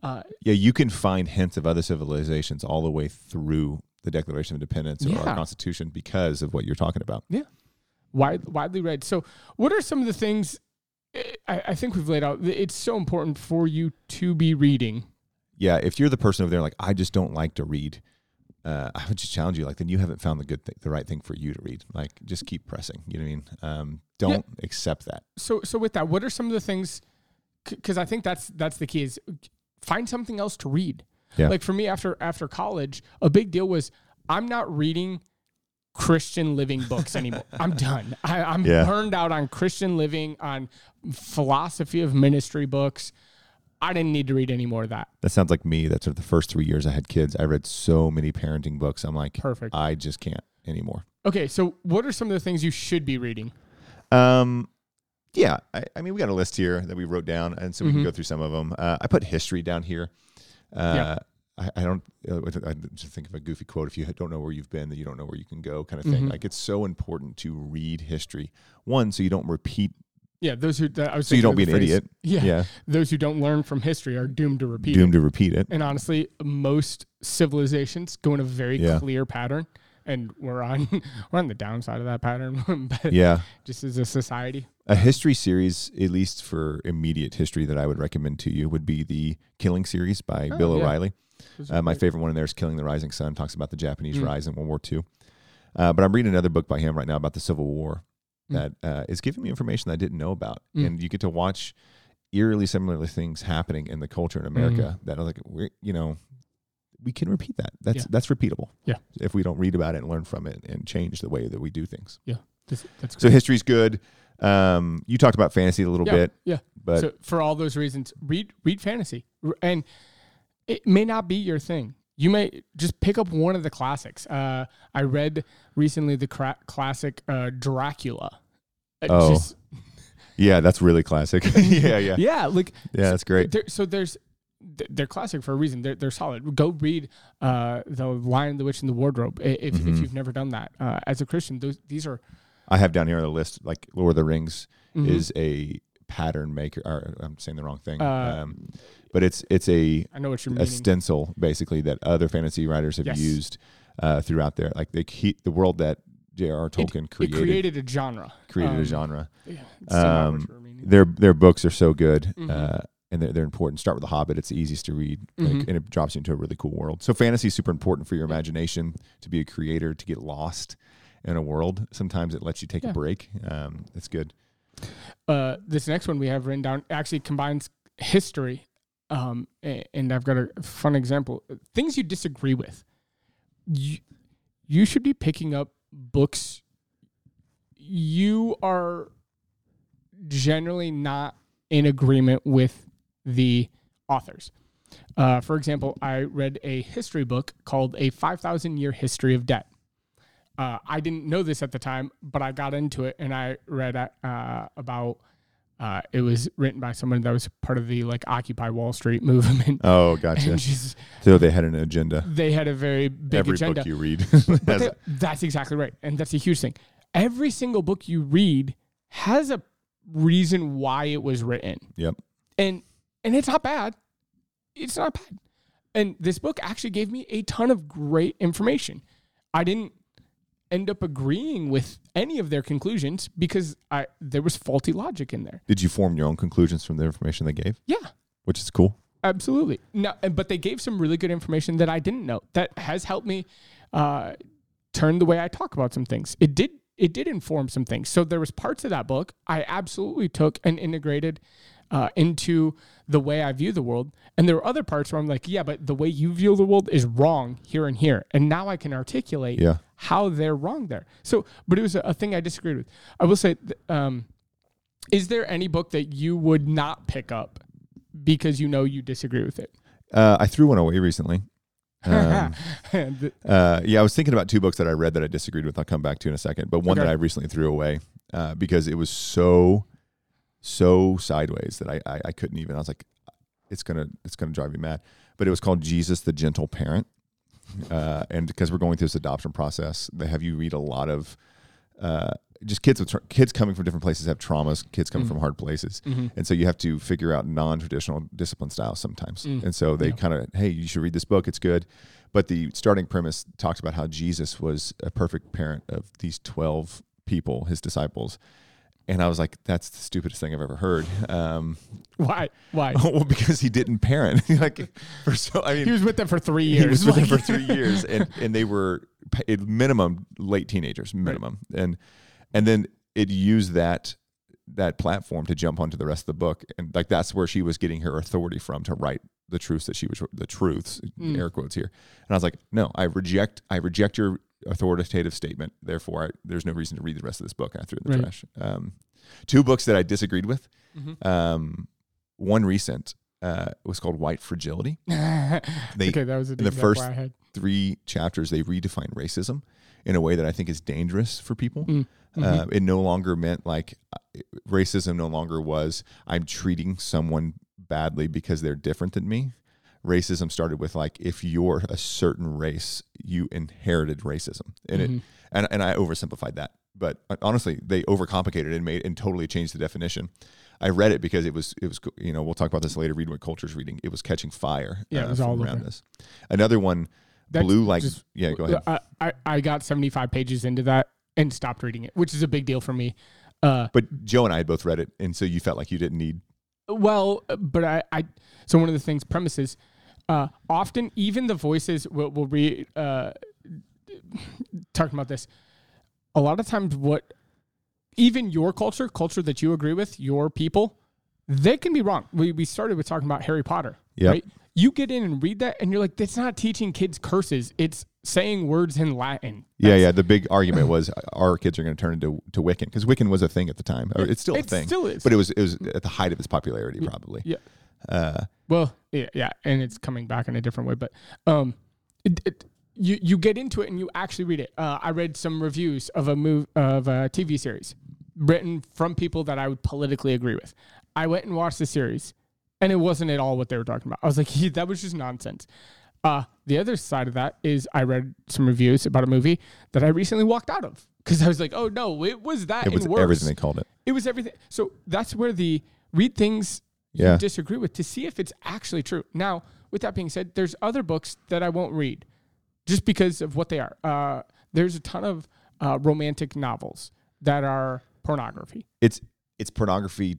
Speaker 3: Uh,
Speaker 2: Yeah, you can find hints of other civilizations all the way through the Declaration of Independence or
Speaker 3: Yeah.
Speaker 2: our Constitution because of what you're talking about.
Speaker 3: Yeah, Wide, widely read. So, what are some of the things eh, I, I think we've laid out? It's so important for you to be reading.
Speaker 2: Yeah, if you're the person over there like I just don't like to read, uh, I would just challenge you. Like, then you haven't found the good, thing, the right thing for you to read. Like, just keep pressing. You know what I mean? Um, don't accept that.
Speaker 3: So so with that, what are some of the things? Because I think that's that's the key is find something else to read.
Speaker 2: Yeah.
Speaker 3: Like for me, after after college, a big deal was I'm not reading Christian living books anymore. I'm done. I, I'm
Speaker 2: Yeah.
Speaker 3: burned out on Christian living, on philosophy of ministry books. I didn't need to read any more of that.
Speaker 2: That sounds like me. That's sort of the first three years I had kids. I read so many parenting books. I'm like,
Speaker 3: Perfect.
Speaker 2: I just can't anymore.
Speaker 3: Okay, so what are some of the things you should be reading?
Speaker 2: Um, yeah, I, I mean, we got a list here that we wrote down, and so we
Speaker 3: Mhm.
Speaker 2: can go through some of them. Uh, I put history down here. Uh,
Speaker 3: Yeah.
Speaker 2: I, I don't. I just think of a goofy quote: "If you don't know where you've been, then you don't know where you can go," kind of thing.
Speaker 3: Mhm.
Speaker 2: Like it's so important to read history. One, so you don't repeat,
Speaker 3: Yeah, those who I was
Speaker 2: so you don't be an
Speaker 3: phrase-
Speaker 2: idiot.
Speaker 3: Yeah,
Speaker 2: Yeah,
Speaker 3: those who don't learn from history are doomed to repeat. it.
Speaker 2: doomed to repeat it.
Speaker 3: And honestly, most civilizations go in a very
Speaker 2: Yeah.
Speaker 3: clear pattern, and we're on we're on the downside of that pattern. but
Speaker 2: Yeah,
Speaker 3: just as a society,
Speaker 2: a history series, at least for immediate history, that I would recommend to you would be the Killing series by
Speaker 3: Oh,
Speaker 2: Bill. O'Reilly. Uh, my favorite one in there is Killing the Rising Sun. Talks about the Japanese
Speaker 3: Mm.
Speaker 2: rise in World War II. Uh, but I'm reading another book by him right now about the Civil War. That uh, is giving me information that I didn't know about,
Speaker 3: Mm.
Speaker 2: and you get to watch eerily similar things happening in the culture in America that are like we're you know we can repeat that. That's
Speaker 3: Yeah.
Speaker 2: that's repeatable.
Speaker 3: Yeah.
Speaker 2: if we don't read about it and learn from it and change the way that we do things.
Speaker 3: This- that's
Speaker 2: So
Speaker 3: great.
Speaker 2: history's good. Um, you talked about fantasy a little
Speaker 3: Yeah,
Speaker 2: bit,
Speaker 3: yeah.
Speaker 2: but
Speaker 3: so for all those reasons, read read fantasy, and it may not be your thing. You may just pick up one of the classics. Uh, I read recently the cra- classic uh, Dracula. It
Speaker 2: Oh.
Speaker 3: just-
Speaker 2: yeah, that's really classic. yeah, yeah,
Speaker 3: yeah, like
Speaker 2: yeah, that's great.
Speaker 3: There, so there's they're classic for a reason. They're they're solid. Go read uh, the Lion, the Witch, and the Wardrobe if if
Speaker 2: Mhm.
Speaker 3: you've never done that. Uh, as a Christian, those these are
Speaker 2: I have down here on the list like Lord of the Rings
Speaker 3: mhm.
Speaker 2: is a pattern maker. Or I'm saying the wrong thing,
Speaker 3: Uh,
Speaker 2: um, but it's it's a
Speaker 3: I know what you're
Speaker 2: a
Speaker 3: meaning.
Speaker 2: stencil basically that other fantasy writers have
Speaker 3: Yes.
Speaker 2: used uh, throughout there. Like they keep the world that J.R.R. Tolkien
Speaker 3: it
Speaker 2: created
Speaker 3: created a genre.
Speaker 2: created
Speaker 3: Um,
Speaker 2: a genre.
Speaker 3: Yeah, it's not what
Speaker 2: Um,
Speaker 3: you're meaning.
Speaker 2: Their their books are so good.
Speaker 3: Mhm.
Speaker 2: Uh, and they're, they're important. Start with The Hobbit. It's the easiest to read, like,
Speaker 3: Mhm.
Speaker 2: and it drops you into a really cool world. So fantasy is super important for your imagination to be a creator, to get lost in a world. Sometimes it lets you take
Speaker 3: Yeah.
Speaker 2: a break. Um, it's good.
Speaker 3: Uh, this next one we have written down actually combines history, um, and I've got a fun example. Things you disagree with. You, you should be picking up books you are generally not in agreement with the authors. Uh, for example, I read a history book called A 5,000 Year History of Debt. Uh, I didn't know this at the time, but I got into it and I read uh, about. Uh, it was written by someone that was part of the like Occupy Wall Street movement.
Speaker 2: Oh, gotcha.
Speaker 3: Just,
Speaker 2: so they had an agenda.
Speaker 3: they had a very big
Speaker 2: Every
Speaker 3: agenda.
Speaker 2: book you read. Has-
Speaker 3: they- that's exactly right. And that's a huge thing. Every single book you read has a reason why it was written.
Speaker 2: Yep.
Speaker 3: And and it's not bad. It's not bad. And this book actually gave me a ton of great information. I didn't end up agreeing with any of their conclusions because I there was faulty logic in there.
Speaker 2: Did you form your own conclusions from the information they gave?
Speaker 3: Yeah.
Speaker 2: Which is cool.
Speaker 3: Absolutely. No, but they gave some really good information that I didn't know that has helped me uh, turn the way I talk about some things. It did. It did inform some things. So there was parts of that book I absolutely took and integrated uh, into the way I view the world, and there are other parts where I'm like, yeah, but the way you view the world is wrong here and here, and now I can articulate
Speaker 2: Yeah.
Speaker 3: how they're wrong there. So, but it was a, a thing I disagreed with. I will say, th- um, is there any book that you would not pick up because you know you disagree with it?
Speaker 2: Uh, I threw one away recently. Um, uh, yeah, I was thinking about two books that I read that I disagreed with. I'll come back to in a second. But one
Speaker 3: Okay.
Speaker 2: that I recently threw away uh, because it was so, so sideways that I, I, I couldn't even. I was like, it's gonna it's gonna drive me mad. But it was called Jesus the Gentle Parent, uh, and because we're going through this adoption process, they have you read a lot of. Uh, just kids with tra- kids coming from different places have traumas. Kids coming
Speaker 3: Mm.
Speaker 2: from hard places,
Speaker 3: Mhm.
Speaker 2: and so you have to figure out non-traditional discipline styles sometimes.
Speaker 3: Mm.
Speaker 2: And so they
Speaker 3: Yeah.
Speaker 2: kind of, hey, you should read this book. It's good. But the starting premise talks about how Jesus was a perfect parent of these 12 people, his disciples. And I was like, that's the stupidest thing I've ever heard. Um,
Speaker 3: Why? Why?
Speaker 2: well, because he didn't parent. like, for so, I mean,
Speaker 3: He was with them for three years.
Speaker 2: he was with them for three years, and and they were at minimum late teenagers, minimum, and and then it used that that platform to jump onto the rest of the book, and like that's where she was getting her authority from to write the truths that she was the truths
Speaker 3: Mm.
Speaker 2: air quotes here, and I was like, no, I reject I reject your authoritative statement. Therefore, I, there's no reason to read the rest of this book. And I threw it in the
Speaker 3: Right.
Speaker 2: trash. Um, two books that I disagreed with.
Speaker 3: Mhm.
Speaker 2: Um, one recent uh, was called White Fragility. They
Speaker 3: okay, that was a
Speaker 2: the first- three chapters they redefine racism in a way that I think is dangerous for people.
Speaker 3: Mm,
Speaker 2: Uh, it no longer meant like uh, racism no longer was I'm treating someone badly because they're different than me. Racism started with like if you're a certain race, you inherited racism, and
Speaker 3: Mhm.
Speaker 2: it and and I oversimplified that, but uh, honestly, they overcomplicated it and made and totally changed the definition. I read it because it was it was you know we'll talk about this later. Read what culture's reading. It was catching fire.
Speaker 3: Yeah, it
Speaker 2: uh,
Speaker 3: was all
Speaker 2: around
Speaker 3: over.
Speaker 2: this. Another one,
Speaker 3: That's
Speaker 2: Blue Like
Speaker 3: Jazz-
Speaker 2: yeah. Go ahead.
Speaker 3: I, I, I got 75 pages into that and stopped reading it, which is a big deal for me. Uh,
Speaker 2: But Joe and I had both read it, and so you felt like you didn't need.
Speaker 3: well, but I, I, so one of the things, premises, uh, often even the voices will, will read, uh, talking about this, a lot of times what, even your culture, culture that you agree with, your people, they can be wrong. We, we started with talking about Harry Potter,
Speaker 2: Yep.
Speaker 3: right? You get in and read that, and you're like, that's not teaching kids curses. It's saying words in Latin.
Speaker 2: Yeah,
Speaker 3: That's-
Speaker 2: yeah. The big argument was our kids are going to turn into to Wiccan because Wiccan was a thing at the time. Or it's still
Speaker 3: It
Speaker 2: a thing,
Speaker 3: still is.
Speaker 2: but it was it was at the height of its popularity, probably.
Speaker 3: Yeah.
Speaker 2: Uh,
Speaker 3: Well, yeah, yeah, and it's coming back in a different way, but um, it, it, you you get into it and you actually read it. Uh, I read some reviews of a move of a TV series written from people that I would politically agree with. I went and watched the series, and it wasn't at all what they were talking about. I was like, that was just nonsense. Uh, the other side of that is I read some reviews about a movie that I recently walked out of because I was like, oh no, it was that
Speaker 2: it was
Speaker 3: worse.
Speaker 2: everything they called it.
Speaker 3: It was everything. So that's where the read things
Speaker 2: Yeah.
Speaker 3: you disagree with to see if it's actually true. Now, with that being said, there's other books that I won't read just because of what they are. Uh, there's a ton of uh, romantic novels that are pornography.
Speaker 2: It's it's pornography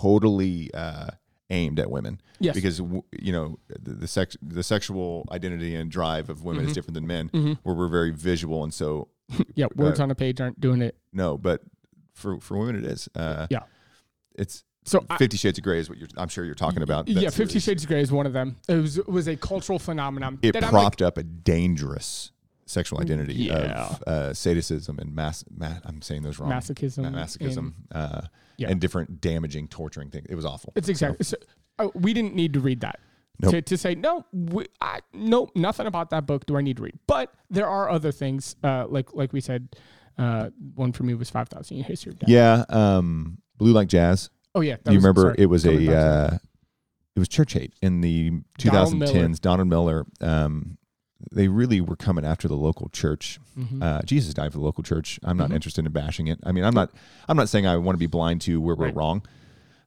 Speaker 2: totally uh, aimed at women.
Speaker 3: Yes.
Speaker 2: Because w- you know the, the sex the sexual identity and drive of women is different than men, where we're very visual, and so
Speaker 3: Yeah, words on a page aren't doing it.
Speaker 2: no, but for for women it is. Uh,
Speaker 3: Yeah.
Speaker 2: It's
Speaker 3: So
Speaker 2: Fifty Shades of Grey is what you're. I'm sure you're talking about.
Speaker 3: yeah, Fifty
Speaker 2: series.
Speaker 3: Shades of Grey is one of them. It was it was a cultural phenomenon.
Speaker 2: it
Speaker 3: that I'm like,
Speaker 2: propped up a dangerous sexual identity
Speaker 3: Yeah.
Speaker 2: of uh, sadism and mass, ma- I'm saying those wrong.
Speaker 3: Masochism
Speaker 2: Ma- masochism, uh,
Speaker 3: Yeah.
Speaker 2: and different damaging, torturing things. It was awful.
Speaker 3: It's exactly. So, uh, we didn't need to read that
Speaker 2: Nope.
Speaker 3: to, to say no. We, I, nope, nothing about that book do I need to read. But there are other things, uh, like like we said. Uh, one for me was five thousand year history. of Death.
Speaker 2: Yeah, um, Blue Like Jazz.
Speaker 3: Oh yeah. that
Speaker 2: you
Speaker 3: was-
Speaker 2: remember
Speaker 3: sorry,
Speaker 2: it was a
Speaker 3: back to that.
Speaker 2: uh, it was Church Hate in the
Speaker 3: Donald Miller.
Speaker 2: 2010s. Donald Miller. Um, they really were coming after the local church.
Speaker 3: Mhm.
Speaker 2: Uh, Jesus died for the local church. I'm not
Speaker 3: Mhm.
Speaker 2: interested in bashing it. I mean, I'm not. I'm not saying I want to be blind to where we're
Speaker 3: Right.
Speaker 2: wrong,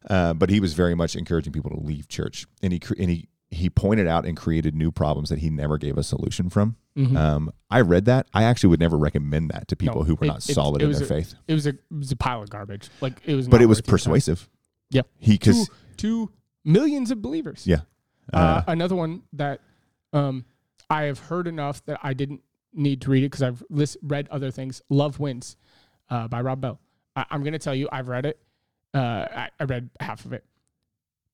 Speaker 2: uh, but he was very much encouraging people to leave church, and he and he he pointed out and created new problems that he never gave a solution from.
Speaker 3: Mhm.
Speaker 2: Um, I read that. I actually would never recommend that to people
Speaker 3: No,
Speaker 2: who were
Speaker 3: it-
Speaker 2: not solid
Speaker 3: it
Speaker 2: in their
Speaker 3: a-
Speaker 2: faith.
Speaker 3: it was a it was a pile of garbage. Like it was.
Speaker 2: But it was persuasive.
Speaker 3: Yeah.
Speaker 2: He because
Speaker 3: to millions of believers.
Speaker 2: yeah.
Speaker 3: Uh,
Speaker 2: Uh,
Speaker 3: another one that um, I have heard enough that I didn't need to read it because I've list, read other things. Love Wins uh, by Rob Bell. I, I'm going to tell you, I've read it. Uh, I, I read half of it.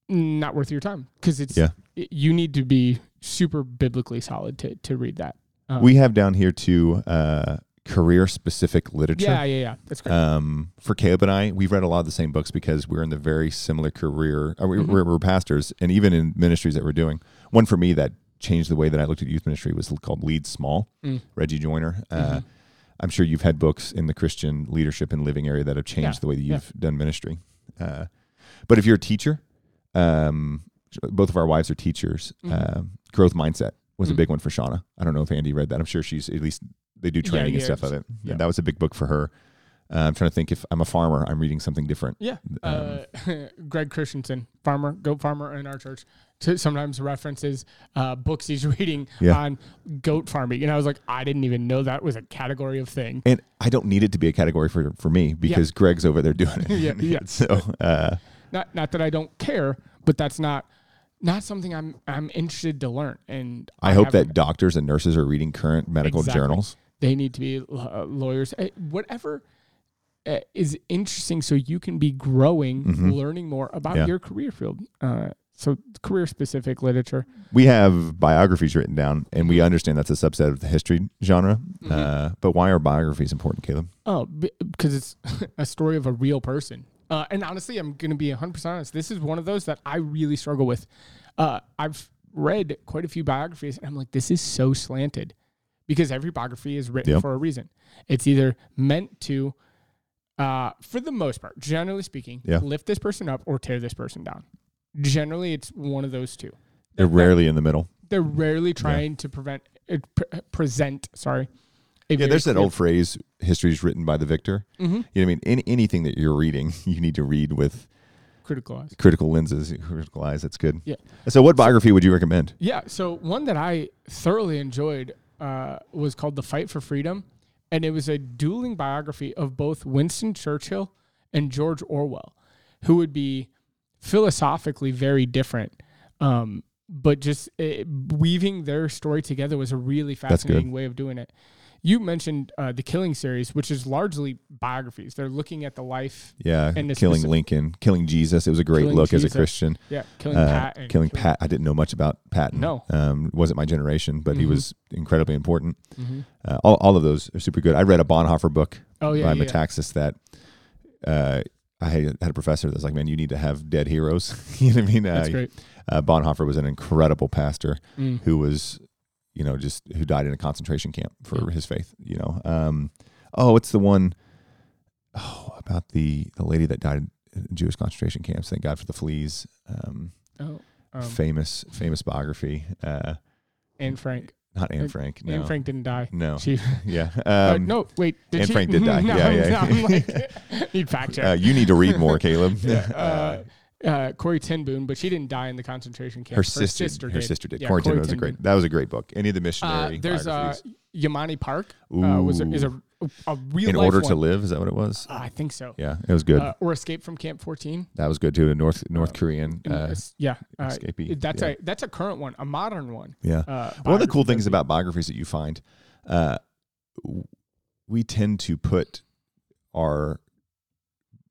Speaker 3: Not worth your time because it's
Speaker 2: Yeah.
Speaker 3: it- you need to be super biblically solid to to read that. Um,
Speaker 2: we have down here too uh, career specific literature.
Speaker 3: yeah yeah yeah that's great.
Speaker 2: Um, for Caleb and I, we've read a lot of the same books because we're in the very similar career. Uh, we,
Speaker 3: Mhm.
Speaker 2: we're, we're pastors, and even in ministries that we're doing. One for me that changed the way that I looked at youth ministry was called Lead Small.
Speaker 3: Mm.
Speaker 2: Reggie Joiner. Uh,
Speaker 3: Mhm.
Speaker 2: I'm sure you've had books in the Christian leadership and living area that have changed
Speaker 3: Yeah,
Speaker 2: the way that you've done ministry. Uh, but if you're a teacher, um, both of our wives are teachers.
Speaker 3: Mhm.
Speaker 2: Um, growth mindset was a
Speaker 3: Mm.
Speaker 2: big one for Shauna. I don't know if Andy read that. I'm sure she's at least they do training and stuff of it.
Speaker 3: yeah.
Speaker 2: And that was a big book for her. Uh, I'm trying to think if I'm a farmer, I'm reading something different.
Speaker 3: Yeah.
Speaker 2: Um,
Speaker 3: Uh, Greg Christensen, farmer, goat farmer in our church, sometimes references uh, books he's reading
Speaker 2: Yeah.
Speaker 3: on goat farming. And I was like, I didn't even know that was a category of thing.
Speaker 2: And I don't need it to be a category for for me because Greg's over there doing it.
Speaker 3: Yeah, yeah.
Speaker 2: so uh,
Speaker 3: Not not that I don't care, but that's not not something I'm I'm interested to learn. And
Speaker 2: I hope
Speaker 3: haven't-
Speaker 2: that doctors and nurses are reading current medical
Speaker 3: Exactly.
Speaker 2: journals.
Speaker 3: They need to be uh, lawyers, Uh, whatever. Uh, is interesting so you can be growing,
Speaker 2: Mhm.
Speaker 3: learning more about
Speaker 2: Yeah.
Speaker 3: your career field. Uh, so career specific literature.
Speaker 2: We have biographies written down, and
Speaker 3: Mm-hmm.
Speaker 2: we understand that's a subset of the history genre. Uh, but why are biographies important, Caleb?
Speaker 3: Oh, because it's a story of a real person. Uh, and honestly, I'm going to be 100% honest. This is one of those that I really struggle with. Uh, I've read quite a few biographies, and I'm like, this is so slanted because every biography is written
Speaker 2: Yep.
Speaker 3: for a reason. It's either meant to, uh, for the most part, generally speaking,
Speaker 2: Yeah.
Speaker 3: lift this person up or tear this person down. Generally, it's one of those two.
Speaker 2: They're rarely in the middle.
Speaker 3: They're rarely trying to prevent, uh, pre- present, sorry.
Speaker 2: Yeah, there's that old phrase: "History is written by the victor."
Speaker 3: Mhm.
Speaker 2: You know what I mean? Any, anything that you're reading, you need to read with
Speaker 3: critical eyes.
Speaker 2: critical lenses, critical eyes. That's good.
Speaker 3: Yeah.
Speaker 2: So, what biography would you recommend?
Speaker 3: Yeah. So one that I thoroughly enjoyed uh, was called "The Fight for Freedom," and it was a dueling biography of both Winston Churchill and George Orwell, who would be philosophically very different. Um, but just uh, weaving their story together was a really fascinating way of doing it. You mentioned uh, the Killing series, which is largely biographies. They're looking at the life,
Speaker 2: Yeah,
Speaker 3: And the
Speaker 2: killing
Speaker 3: specific-
Speaker 2: Lincoln, killing Jesus. It was a great
Speaker 3: Killing
Speaker 2: look as a Christian.
Speaker 3: yeah, killing
Speaker 2: Uh,
Speaker 3: Pat,
Speaker 2: killing Pat. I didn't know much about Patton.
Speaker 3: No.
Speaker 2: um, wasn't my generation, but he
Speaker 3: Mhm.
Speaker 2: was incredibly important.
Speaker 3: Mhm.
Speaker 2: Uh, all, all of those are super good. I read a Bonhoeffer book
Speaker 3: Oh yeah,
Speaker 2: by
Speaker 3: yeah, yeah.
Speaker 2: Metaxas that uh, I had a professor that's like, man, you need to have dead heroes. you know what I mean?
Speaker 3: That's great.
Speaker 2: uh, Bonhoeffer was an incredible pastor
Speaker 3: Mm.
Speaker 2: who was, you know, just who died in a concentration camp for
Speaker 3: Yeah.
Speaker 2: his faith. You know, um, oh, it's the one oh about the the lady that died in Jewish concentration camps. Thank God for the fleas. Um,
Speaker 3: Oh, um,
Speaker 2: famous famous biography. Uh,
Speaker 3: Anne Frank.
Speaker 2: not Anne
Speaker 3: Uh,
Speaker 2: Frank. No,
Speaker 3: Anne Frank didn't die.
Speaker 2: no.
Speaker 3: She
Speaker 2: yeah.
Speaker 3: uh,
Speaker 2: Um,
Speaker 3: no wait. Did
Speaker 2: Anne
Speaker 3: she?
Speaker 2: Frank did die.
Speaker 3: No,
Speaker 2: Yeah, yeah.
Speaker 3: no, I'm like, need fact check.
Speaker 2: Uh, you need to read more, Caleb.
Speaker 3: uh, uh, Corrie ten Boom, but she didn't die in the concentration camp.
Speaker 2: her sister, her
Speaker 3: did.
Speaker 2: sister did.
Speaker 3: Yeah,
Speaker 2: Quarantine
Speaker 3: Corey
Speaker 2: was a great. That was a great book. Any of the
Speaker 3: Uh,
Speaker 2: missionary
Speaker 3: there's uh. Yeonmi Park. Uh, was a, is a a real
Speaker 2: In
Speaker 3: life
Speaker 2: order
Speaker 3: one.
Speaker 2: to live, is that what it was?
Speaker 3: Uh, I think so.
Speaker 2: Yeah, it was good.
Speaker 3: Uh, or Escape from Camp 14.
Speaker 2: that was good too. A North North Korean. Uh,
Speaker 3: yeah, uh,
Speaker 2: escapee,
Speaker 3: That's
Speaker 2: yeah.
Speaker 3: a that's a current one, a modern one.
Speaker 2: yeah.
Speaker 3: Uh,
Speaker 2: One of the cool things about biographies that you find, uh, we tend to put our,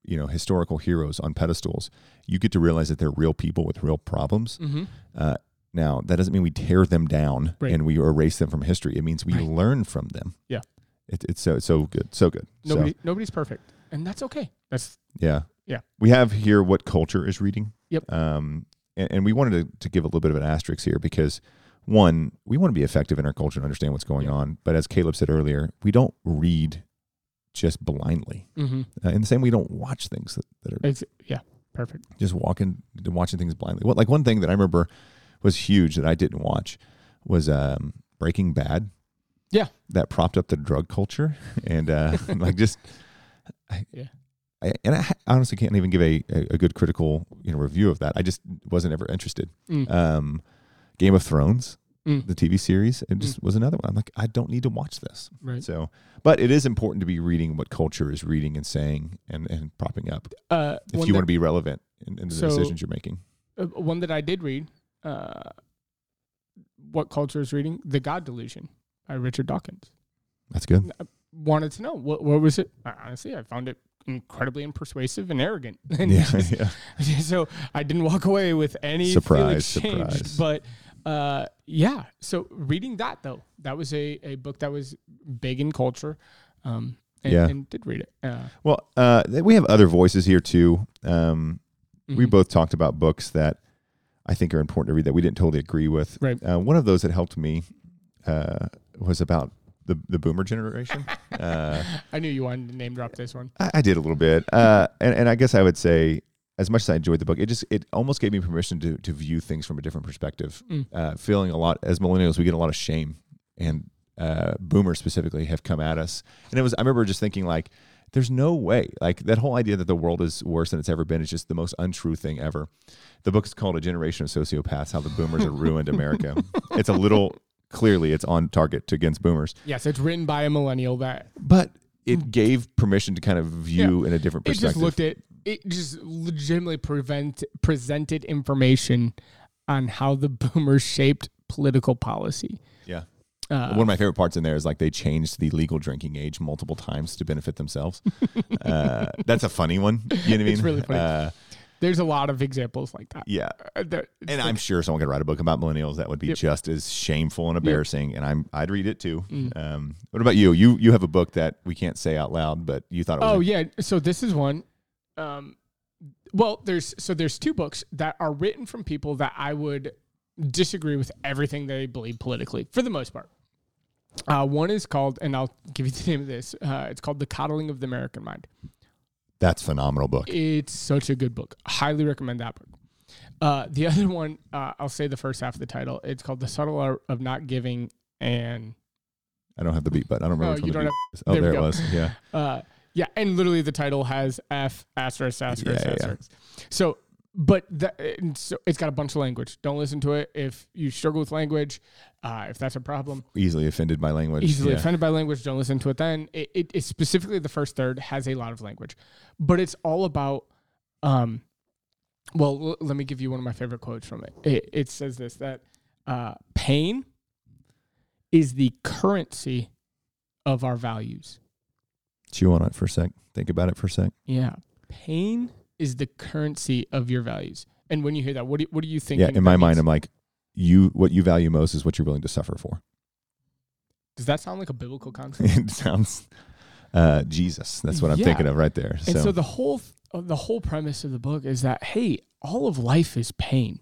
Speaker 2: you know, historical heroes on pedestals. You get to realize that they're real people with real problems.
Speaker 3: Mhm.
Speaker 2: Uh, now, that doesn't mean we tear them down
Speaker 3: Right.
Speaker 2: and we erase them from history. It means we
Speaker 3: Right.
Speaker 2: learn from them.
Speaker 3: Yeah.
Speaker 2: It, it's so so good, so good. So,
Speaker 3: Nobody nobody's perfect, and that's okay. That's
Speaker 2: yeah,
Speaker 3: Yeah.
Speaker 2: We have here what culture is reading.
Speaker 3: Yep.
Speaker 2: Um, and, and we wanted to, to give a little bit of an asterisk here because one, we want to be effective in our culture and understand what's going
Speaker 3: Yeah.
Speaker 2: on. But as Caleb said earlier, we don't read just blindly.
Speaker 3: mm-hmm.
Speaker 2: Uh, and the same, we don't watch things that, that are
Speaker 3: it's yeah, perfect.
Speaker 2: just walking, watching things blindly. What like one thing that I remember was huge that I didn't watch was um, Breaking Bad.
Speaker 3: Yeah.
Speaker 2: that propped up the drug culture and uh, like just, I,
Speaker 3: Yeah.
Speaker 2: I, and I honestly can't even give a, a, a good critical you know review of that. I just wasn't ever interested.
Speaker 3: Mm.
Speaker 2: Um, Game of Thrones,
Speaker 3: Mm.
Speaker 2: the TV series, it just was another one. I'm like, I don't need to watch this.
Speaker 3: Right.
Speaker 2: So, but it is important to be reading what culture is reading and saying and, and propping up
Speaker 3: Uh,
Speaker 2: if you
Speaker 3: that-
Speaker 2: want to be relevant in, in the
Speaker 3: So-
Speaker 2: decisions you're making.
Speaker 3: uh, one that I did read, uh, what culture is reading? The God Delusion by Richard Dawkins.
Speaker 2: That's good.
Speaker 3: I Wanted to know what what was it? Uh, Honestly, I found it incredibly unpersuasive and arrogant. And
Speaker 2: Yeah,
Speaker 3: just-
Speaker 2: yeah.
Speaker 3: so I didn't walk away with any
Speaker 2: Surprise, surprise.
Speaker 3: But uh, yeah, so reading that though, that was a, a book that was big in culture. Um, and,
Speaker 2: Yeah.
Speaker 3: and did read it. Uh,
Speaker 2: Well, uh, we have other voices here too. Um, We
Speaker 3: mhm.
Speaker 2: both talked about books that I think are important to read that we didn't totally agree with.
Speaker 3: Right.
Speaker 2: Uh, one of those that helped me uh, was about the the boomer generation. uh,
Speaker 3: I knew you wanted to name drop this one.
Speaker 2: I, I did a little bit, uh, and and I guess I would say, as much as I enjoyed the book, it just it almost gave me permission to to view things from a different perspective.
Speaker 3: Mm.
Speaker 2: Uh, feeling a lot as millennials, we get a lot of shame, and uh, boomers specifically have come at us. And it was I remember just thinking like, there's no way. Like that whole idea that the world is worse than it's ever been is just the most untrue thing ever. The book is called A Generation of Sociopaths: How the Boomers Have Ruined America. It's a little clearly it's on target to against boomers,
Speaker 3: Yes, it's written by a millennial that
Speaker 2: but it gave permission to kind of view in a different
Speaker 3: it
Speaker 2: perspective.
Speaker 3: just looked at it just legitimately prevent presented information on how the boomers shaped political policy.
Speaker 2: yeah.
Speaker 3: Uh,
Speaker 2: One of my favorite parts in there is like they changed the legal drinking age multiple times to benefit themselves. uh, that's a funny one. You know what I mean?
Speaker 3: It's really funny.
Speaker 2: Uh,
Speaker 3: there's a lot of examples like that.
Speaker 2: yeah.
Speaker 3: Uh,
Speaker 2: And
Speaker 3: like-
Speaker 2: I'm sure someone could write a book about millennials that would be
Speaker 3: Yep.
Speaker 2: just as shameful and embarrassing, and I'm I'd read it too.
Speaker 3: Mm.
Speaker 2: Um, what about you? You you have a book that we can't say out loud, but you thought it was
Speaker 3: Oh yeah, so this is one. Um, well, there's so there's two books that are written from people that I would disagree with everything they believe politically for the most part. Uh, one is called, and I'll give you the name of this. Uh, it's called "The Coddling of the American Mind."
Speaker 2: that's a phenomenal book.
Speaker 3: It's such a good book. Highly recommend that book. Uh, the other one, uh, I'll say the first half of the title. It's called "The Subtle Art of Not Giving," and
Speaker 2: I don't have the beat, but I don't remember
Speaker 3: Oh, you
Speaker 2: the
Speaker 3: don't
Speaker 2: is. Oh,
Speaker 3: there
Speaker 2: there, it was. Yeah.
Speaker 3: Yeah, and literally the title has F asterisk asterisk
Speaker 2: Yeah, yeah.
Speaker 3: asterisk. So, but that, so it's got a bunch of language. Don't listen to it if you struggle with language. Uh, if that's a problem,
Speaker 2: Easily offended by language.
Speaker 3: easily
Speaker 2: yeah.
Speaker 3: offended by language, don't listen to it. Then it, it, it specifically the first third has a lot of language, but it's all about. Um, well, l- let me give you one of my favorite quotes from it. It, it says this that uh, pain is the currency of our values.
Speaker 2: Chew on it for a sec. Think about it for a sec.
Speaker 3: Yeah. Pain is the currency of your values. And when you hear that, what do you, what do you think?
Speaker 2: Yeah, in my mind, I'm like, you what you value most is what you're willing to suffer for.
Speaker 3: does that sound like a biblical concept?
Speaker 2: it sounds uh, Jesus. That's what I'm
Speaker 3: Yeah.
Speaker 2: thinking of right there.
Speaker 3: and
Speaker 2: So,
Speaker 3: so the whole the whole premise of the book is that hey, all of life is pain,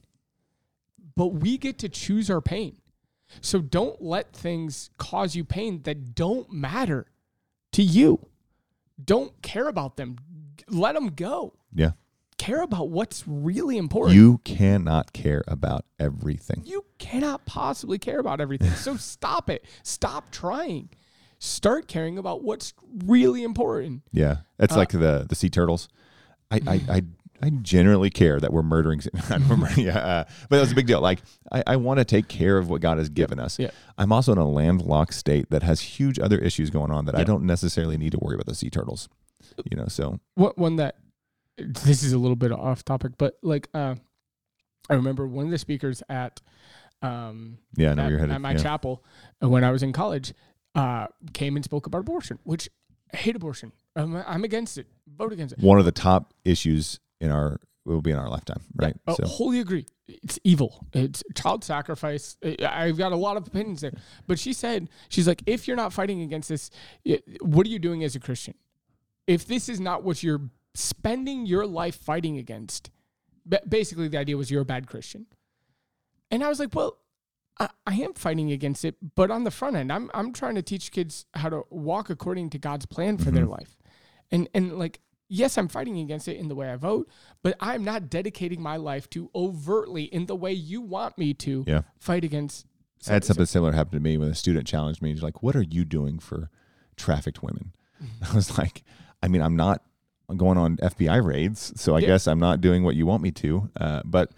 Speaker 3: but we get to choose our pain. So don't let things cause you pain that don't matter to you. Don't care about them. Let them go.
Speaker 2: yeah,
Speaker 3: Care about what's really important.
Speaker 2: you cannot care about everything.
Speaker 3: you cannot possibly care about everything. So stop it. Stop trying. Start caring about what's really important.
Speaker 2: Yeah,
Speaker 3: Uh,
Speaker 2: it's like the the sea turtles. I I, I I generally care that we're murdering. yeah, uh, but that's a big deal. Like I, I want to take care of what God has given us.
Speaker 3: Yeah.
Speaker 2: I'm also in a landlocked state that has huge other issues going on that I don't necessarily need to worry about the sea turtles. You know, so
Speaker 3: What one that this is a little bit off topic, but like uh, I remember one of the speakers at um
Speaker 2: yeah, I know
Speaker 3: at,
Speaker 2: you're headed.
Speaker 3: at my
Speaker 2: yeah.
Speaker 3: chapel uh, when I was in college uh came and spoke about abortion, which I hate abortion. I'm, I'm against it. Vote against it.
Speaker 2: One of the top issues in our will be in our lifetime, right?
Speaker 3: Oh, wholly agree. It's evil. It's child sacrifice. I've got a lot of opinions there. But she said, she's like, if you're not fighting against this, what are you doing as a Christian? If this is not what you're spending your life fighting against, basically the idea was you're a bad Christian. And I was like, well, I, I am fighting against it, but on the front end, I'm I'm trying to teach kids how to walk according to God's plan for their mm-hmm. life. And and like yes, I'm fighting against it in the way I vote, but I'm not dedicating my life to overtly in the way you want me to
Speaker 2: Yeah.
Speaker 3: fight against
Speaker 2: I had something similar happen to me when a student challenged me. He's like, "What are you doing for trafficked women?"
Speaker 3: Mm-hmm.
Speaker 2: I was like, "I mean, I'm not going on FBI raids, so I
Speaker 3: Yeah.
Speaker 2: guess I'm not doing what you want me to." Uh, but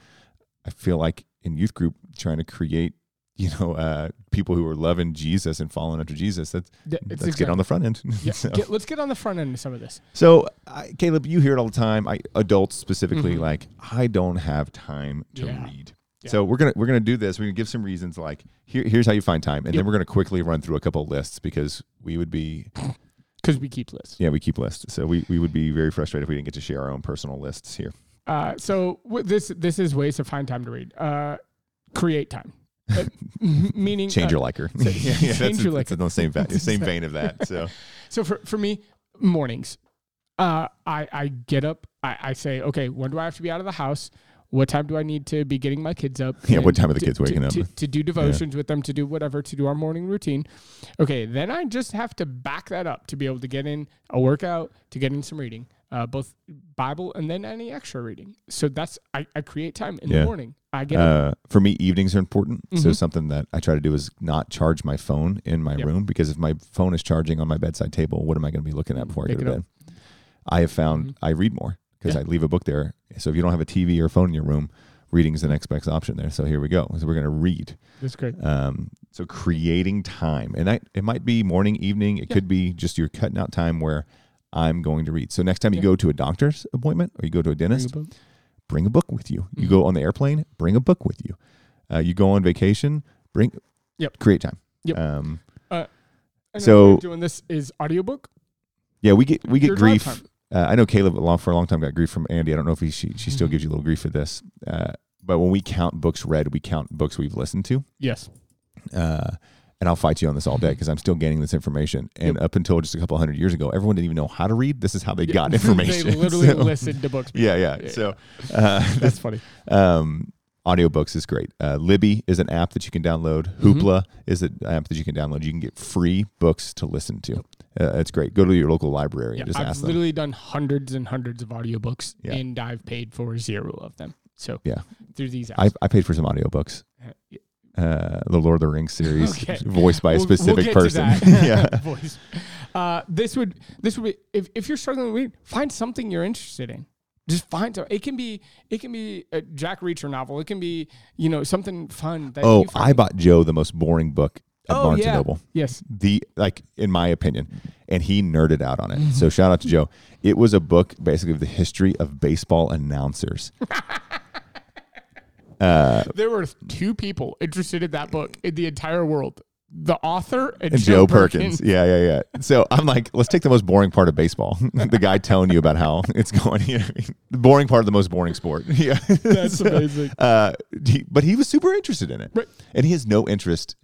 Speaker 2: I feel like in youth group, trying to create, you know, uh, people who are loving Jesus and following after Jesus. That's
Speaker 3: Yeah,
Speaker 2: let's get on the front end.
Speaker 3: Yeah,
Speaker 2: so,
Speaker 3: get- let's get on the front end of some of this.
Speaker 2: so I, Caleb, you hear it all the time. I adults specifically,
Speaker 3: Mhm.
Speaker 2: like I don't have time to
Speaker 3: Yeah.
Speaker 2: read.
Speaker 3: Yeah.
Speaker 2: So we're gonna we're gonna do this. We're gonna give some reasons. Like here, here's how you find time, and
Speaker 3: Yep.
Speaker 2: then we're gonna quickly run through a couple of lists because we would be
Speaker 3: Because we keep lists.
Speaker 2: yeah we keep lists. So we, we would be very frustrated if we didn't get to share our own personal lists here.
Speaker 3: Uh, so what this this is ways to find time to read. Uh, create time, Uh, meaning
Speaker 2: Change
Speaker 3: uh,
Speaker 2: your liker.
Speaker 3: so-
Speaker 2: yeah, yeah,
Speaker 3: change
Speaker 2: that's,
Speaker 3: your
Speaker 2: that's
Speaker 3: liker.
Speaker 2: in the same vein, same vein of that. So
Speaker 3: So for, for me, mornings, uh, I, I get up, I, I say, okay, when do I have to be out of the house? What time do I need to be getting my kids up?
Speaker 2: Yeah, what time are the
Speaker 3: to-
Speaker 2: kids waking
Speaker 3: to,
Speaker 2: up?
Speaker 3: To, to do devotions with them, to do whatever, to do our morning routine. Okay, then I just have to back that up to be able to get in a workout, to get in some reading. Uh, both Bible and then any extra reading. So that's I, I create time in
Speaker 2: Yeah.
Speaker 3: the morning. I get.
Speaker 2: Uh, for me, evenings are important. So
Speaker 3: Mhm.
Speaker 2: something that I try to do is not charge my phone in my
Speaker 3: Yep.
Speaker 2: room because if my phone is charging on my bedside table, what am I going to be looking at before I go to bed?
Speaker 3: up.
Speaker 2: I have found
Speaker 3: Mhm.
Speaker 2: I read more because
Speaker 3: Yeah.
Speaker 2: I leave a book there. So if you don't have a TV or phone in your room, reading is the next best option there. So here we go. So we're going to read.
Speaker 3: That's great.
Speaker 2: Um, so creating time, and that it might be morning, evening. It
Speaker 3: Yeah.
Speaker 2: could be just you're cutting out time where I'm going to read. So next time you
Speaker 3: Yeah.
Speaker 2: go to a doctor's appointment or you go to a
Speaker 3: Bring a
Speaker 2: dentist,
Speaker 3: book.
Speaker 2: bring a book with you. You
Speaker 3: Mhm.
Speaker 2: go on the airplane, bring a book with you. Uh, you go on vacation, bring.
Speaker 3: Yep.
Speaker 2: Create time.
Speaker 3: Yep.
Speaker 2: Um,
Speaker 3: know
Speaker 2: So-
Speaker 3: doing this is audiobook.
Speaker 2: yeah, we get we get grief. Uh, I know Caleb long for a long time got grief from Andy. I don't know if he she, she still
Speaker 3: Mhm.
Speaker 2: gives you a little grief for this. Uh, but when we count books read, we count books we've listened to.
Speaker 3: Yes.
Speaker 2: And I'll fight you on this all day because I'm still gaining this information. And
Speaker 3: Yep.
Speaker 2: up until just a couple hundred years ago, everyone didn't even know how to read. This is how they
Speaker 3: Yeah.
Speaker 2: got information.
Speaker 3: they literally
Speaker 2: So-
Speaker 3: listened to books.
Speaker 2: Yeah, yeah.
Speaker 3: Yeah.
Speaker 2: So uh,
Speaker 3: That's funny.
Speaker 2: um, audiobooks is great. Uh, Libby is an app that you can download.
Speaker 3: Mhm.
Speaker 2: Hoopla is an app that you can download. You can get free books to listen to. Uh, it's great. Go to your local library
Speaker 3: Yeah,
Speaker 2: and just
Speaker 3: I've
Speaker 2: ask them.
Speaker 3: I've literally done hundreds and hundreds of audiobooks
Speaker 2: Yeah.
Speaker 3: and I've paid for zero of them. So
Speaker 2: Yeah.
Speaker 3: through these apps.
Speaker 2: I, I paid for some audiobooks.
Speaker 3: Uh, yeah.
Speaker 2: Uh, the Lord of the Rings series,
Speaker 3: Okay.
Speaker 2: voiced by a
Speaker 3: We'll- we'll
Speaker 2: specific
Speaker 3: to
Speaker 2: person. yeah.
Speaker 3: Voice. Uh, this would this would be if, if you're struggling find something you're interested in. Just find. It can be it can be a Jack Reacher novel. It can be you know something fun. That
Speaker 2: Oh. I bought Joe the most boring book at
Speaker 3: Oh,
Speaker 2: Barnes
Speaker 3: yeah.
Speaker 2: and Noble.
Speaker 3: yes.
Speaker 2: the like in my opinion and he nerded out on it
Speaker 3: Mm-hmm.
Speaker 2: so shout out to joe it was a book basically of the history of baseball announcers uh,
Speaker 3: There were two people interested in that book in the entire world: the author and,
Speaker 2: and joe perkins. yeah yeah yeah so i'm like let's take the most boring part of baseball the guy telling you about how it's going you know, the boring part of the most boring sport yeah
Speaker 3: That's
Speaker 2: So,
Speaker 3: amazing.
Speaker 2: uh, he- but he was super interested in it
Speaker 3: Right.
Speaker 2: and he has no interest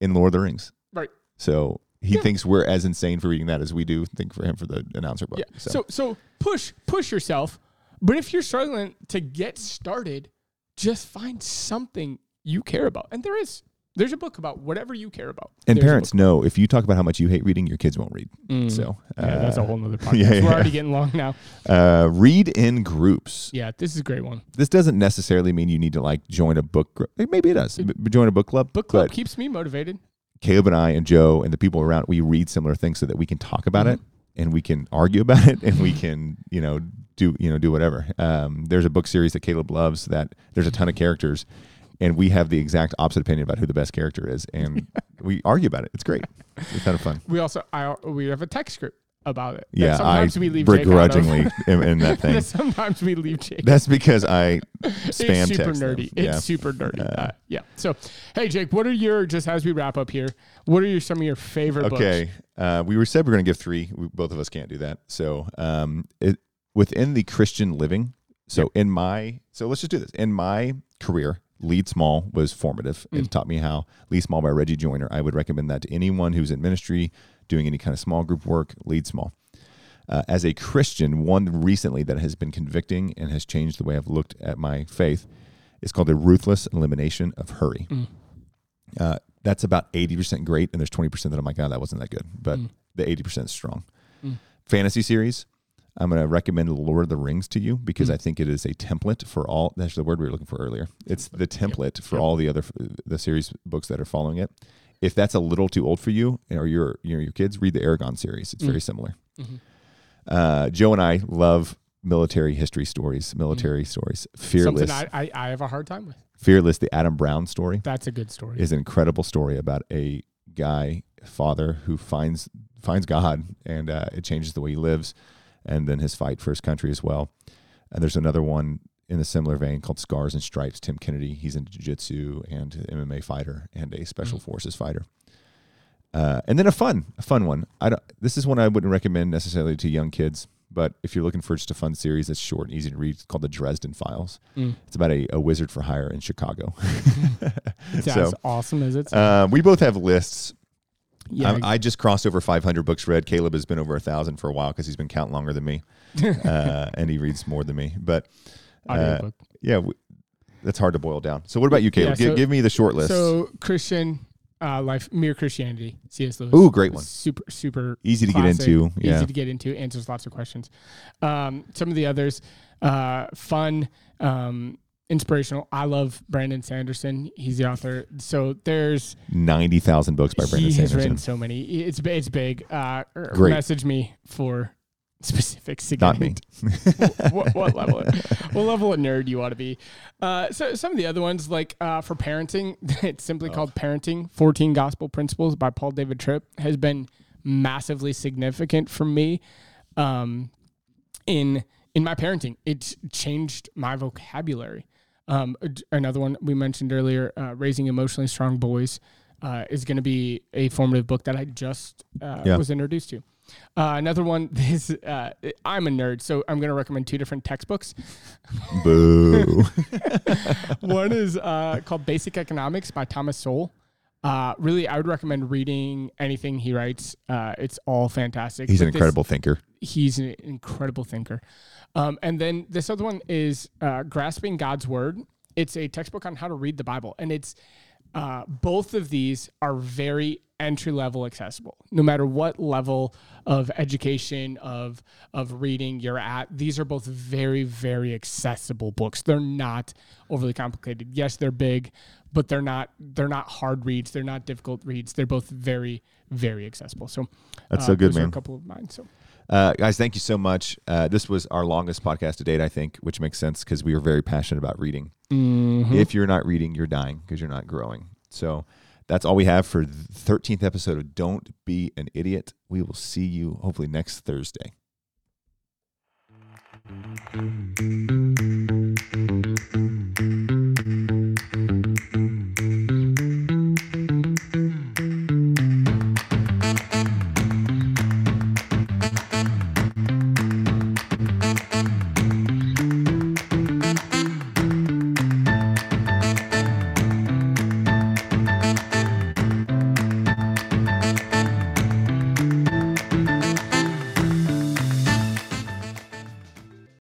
Speaker 2: in lord of the rings
Speaker 3: Right.
Speaker 2: so he
Speaker 3: Yeah.
Speaker 2: thinks we're as insane for reading that as we do think for him for the announcer book
Speaker 3: Yeah. So. so push push yourself. But if you're struggling to get started, just find something you care about. And there is there's a book about whatever you care about.
Speaker 2: And
Speaker 3: There's
Speaker 2: parents know if you talk about how much you hate reading, your kids won't read.
Speaker 3: Mm.
Speaker 2: So
Speaker 3: yeah, that's a
Speaker 2: uh,
Speaker 3: whole other podcast.
Speaker 2: yeah,
Speaker 3: We're already getting long now.
Speaker 2: uh, read in groups.
Speaker 3: Yeah, this is a great one.
Speaker 2: This doesn't necessarily mean you need to like join a book. Gr- eh, Maybe it does. B- join a book club.
Speaker 3: Book club keeps me motivated.
Speaker 2: Caleb and I and Joe and the people around, we read similar things so that we can talk about
Speaker 3: Mhm.
Speaker 2: it and we can argue about it and we can, you know, do you know do whatever. Um, there's a book series that Caleb loves that there's a ton of characters, and we have the exact opposite opinion about who the best character is, and we argue about it. It's great. It's kind of fun.
Speaker 3: We also I we have a text group about it.
Speaker 2: Yeah, I
Speaker 3: sometimes we leave Jake out of.
Speaker 2: begrudgingly am in that thing.
Speaker 3: sometimes we leave Jake.
Speaker 2: That's because I spam
Speaker 3: it's super
Speaker 2: text them.
Speaker 3: nerdy.
Speaker 2: Yeah.
Speaker 3: It's super nerdy.
Speaker 2: Uh,
Speaker 3: Uh, yeah. So, hey Jake, what are your just as we wrap up here? What are your, some of your favorite books?
Speaker 2: Okay. Uh, we were said we are going to give three. We, both of us can't do that. So, um, it, within the Christian living, so in my, so let's just do this. In my career, Lead Small was formative.
Speaker 3: Mm.
Speaker 2: It taught me how Lead Small by Reggie Joiner. I would recommend that to anyone who's in ministry, doing any kind of small group work. Lead Small. Uh, as a Christian, one recently that has been convicting and has changed the way I've looked at my faith is called the ruthless elimination of hurry.
Speaker 3: Mm.
Speaker 2: Uh, that's about 80% great, and there's 20% that I'm like, oh, that wasn't that good. But
Speaker 3: Mm.
Speaker 2: the 80% is strong.
Speaker 3: Mm.
Speaker 2: Fantasy series, I'm going to recommend The Lord of the Rings to you because
Speaker 3: Mm.
Speaker 2: I think it is a template for all. That's the word we were looking for earlier. It's the template for
Speaker 3: Yep.
Speaker 2: all the other the series books that are following it. If that's a little too old for you or your your, your kids, read the Eragon series. It's very
Speaker 3: Mm.
Speaker 2: similar.
Speaker 3: Mhm.
Speaker 2: Uh, Joe and I love military history stories, military stories. Fearless,
Speaker 3: Something I, I, I have a hard time with.
Speaker 2: Fearless, the Adam Brown story
Speaker 3: That's a good story.
Speaker 2: is an incredible story about a guy father who finds finds God and uh, it changes the way he lives, and then his fight for his country as well. And there's another one in a similar vein called Scars and Stripes. Tim Kennedy, he's into jiu-jitsu and MMA fighter and a special
Speaker 3: Mm.
Speaker 2: forces fighter. Uh, and then a fun, a fun one. I don't. This is one I wouldn't recommend necessarily to young kids, but if you're looking for just a fun series that's short and easy to read, it's called the Dresden Files.
Speaker 3: Mm.
Speaker 2: It's about a, a wizard for hire in Chicago.
Speaker 3: It's
Speaker 2: so,
Speaker 3: as awesome as it's.
Speaker 2: uh, we both have lists.
Speaker 3: yeah.
Speaker 2: I'm- I just crossed over 500 books read. Caleb has been over a thousand for a while because he's been counting longer than me, uh, and he reads more than me. But uh, yeah, w- that's hard to boil down. So what about you, Caleb?
Speaker 3: Yeah, so-
Speaker 2: give me the short list.
Speaker 3: So Christian, uh, Life Mere Christianity. C.S. Lewis.
Speaker 2: Ooh, great one.
Speaker 3: Super super
Speaker 2: Easy to get into. Yeah.
Speaker 3: Easy to get into. Answers lots of questions. Um, some of the others, uh, fun, um, inspirational. I love Brandon Sanderson. He's the author. So there's
Speaker 2: 90,000 books by Brandon
Speaker 3: he
Speaker 2: Sanderson.
Speaker 3: written so many. It's it's big. Uh, er,
Speaker 2: Great.
Speaker 3: Message me for specifics. To
Speaker 2: Not me.
Speaker 3: what, what level? what level of nerd you want to be? Uh, so some of the other ones, like uh, for parenting, it's simply
Speaker 2: Oh.
Speaker 3: called "Parenting: 14 Gospel Principles" by Paul David Tripp, has been massively significant for me. Um, in in my parenting, it's changed my vocabulary. Um, another one we mentioned earlier, uh, "Raising Emotionally Strong Boys," uh, is going to be a formative book that I just uh,
Speaker 2: Yeah.
Speaker 3: was introduced to. Uh, another one is uh, I'm a nerd, so I'm going to recommend two different textbooks.
Speaker 2: Boo.
Speaker 3: one is uh, called Basic Economics by Thomas Sowell. Uh, really, I would recommend reading anything he writes. Uh, it's all fantastic.
Speaker 2: He's an
Speaker 3: But this-
Speaker 2: incredible thinker.
Speaker 3: he's an incredible thinker. Um, and then this other one is uh, Grasping God's Word. It's a textbook on how to read the Bible. And it's uh, both of these are very entry level accessible. No matter what level of education, of, of reading you're at, these are both very, very accessible books. They're not overly complicated. Yes, they're big, but they're not they're not hard reads. They're not difficult reads. They're both very, very accessible. So
Speaker 2: That's
Speaker 3: uh,
Speaker 2: so good, man.
Speaker 3: a couple of mine. So
Speaker 2: Uh, guys, thank you so much. Uh, this was our longest podcast to date, I think, which makes sense because we are very passionate about reading. If you're not reading, you're dying because you're not growing. So that's all we have for the 13th episode of Don't Be an Idiot. We will see you hopefully next Thursday.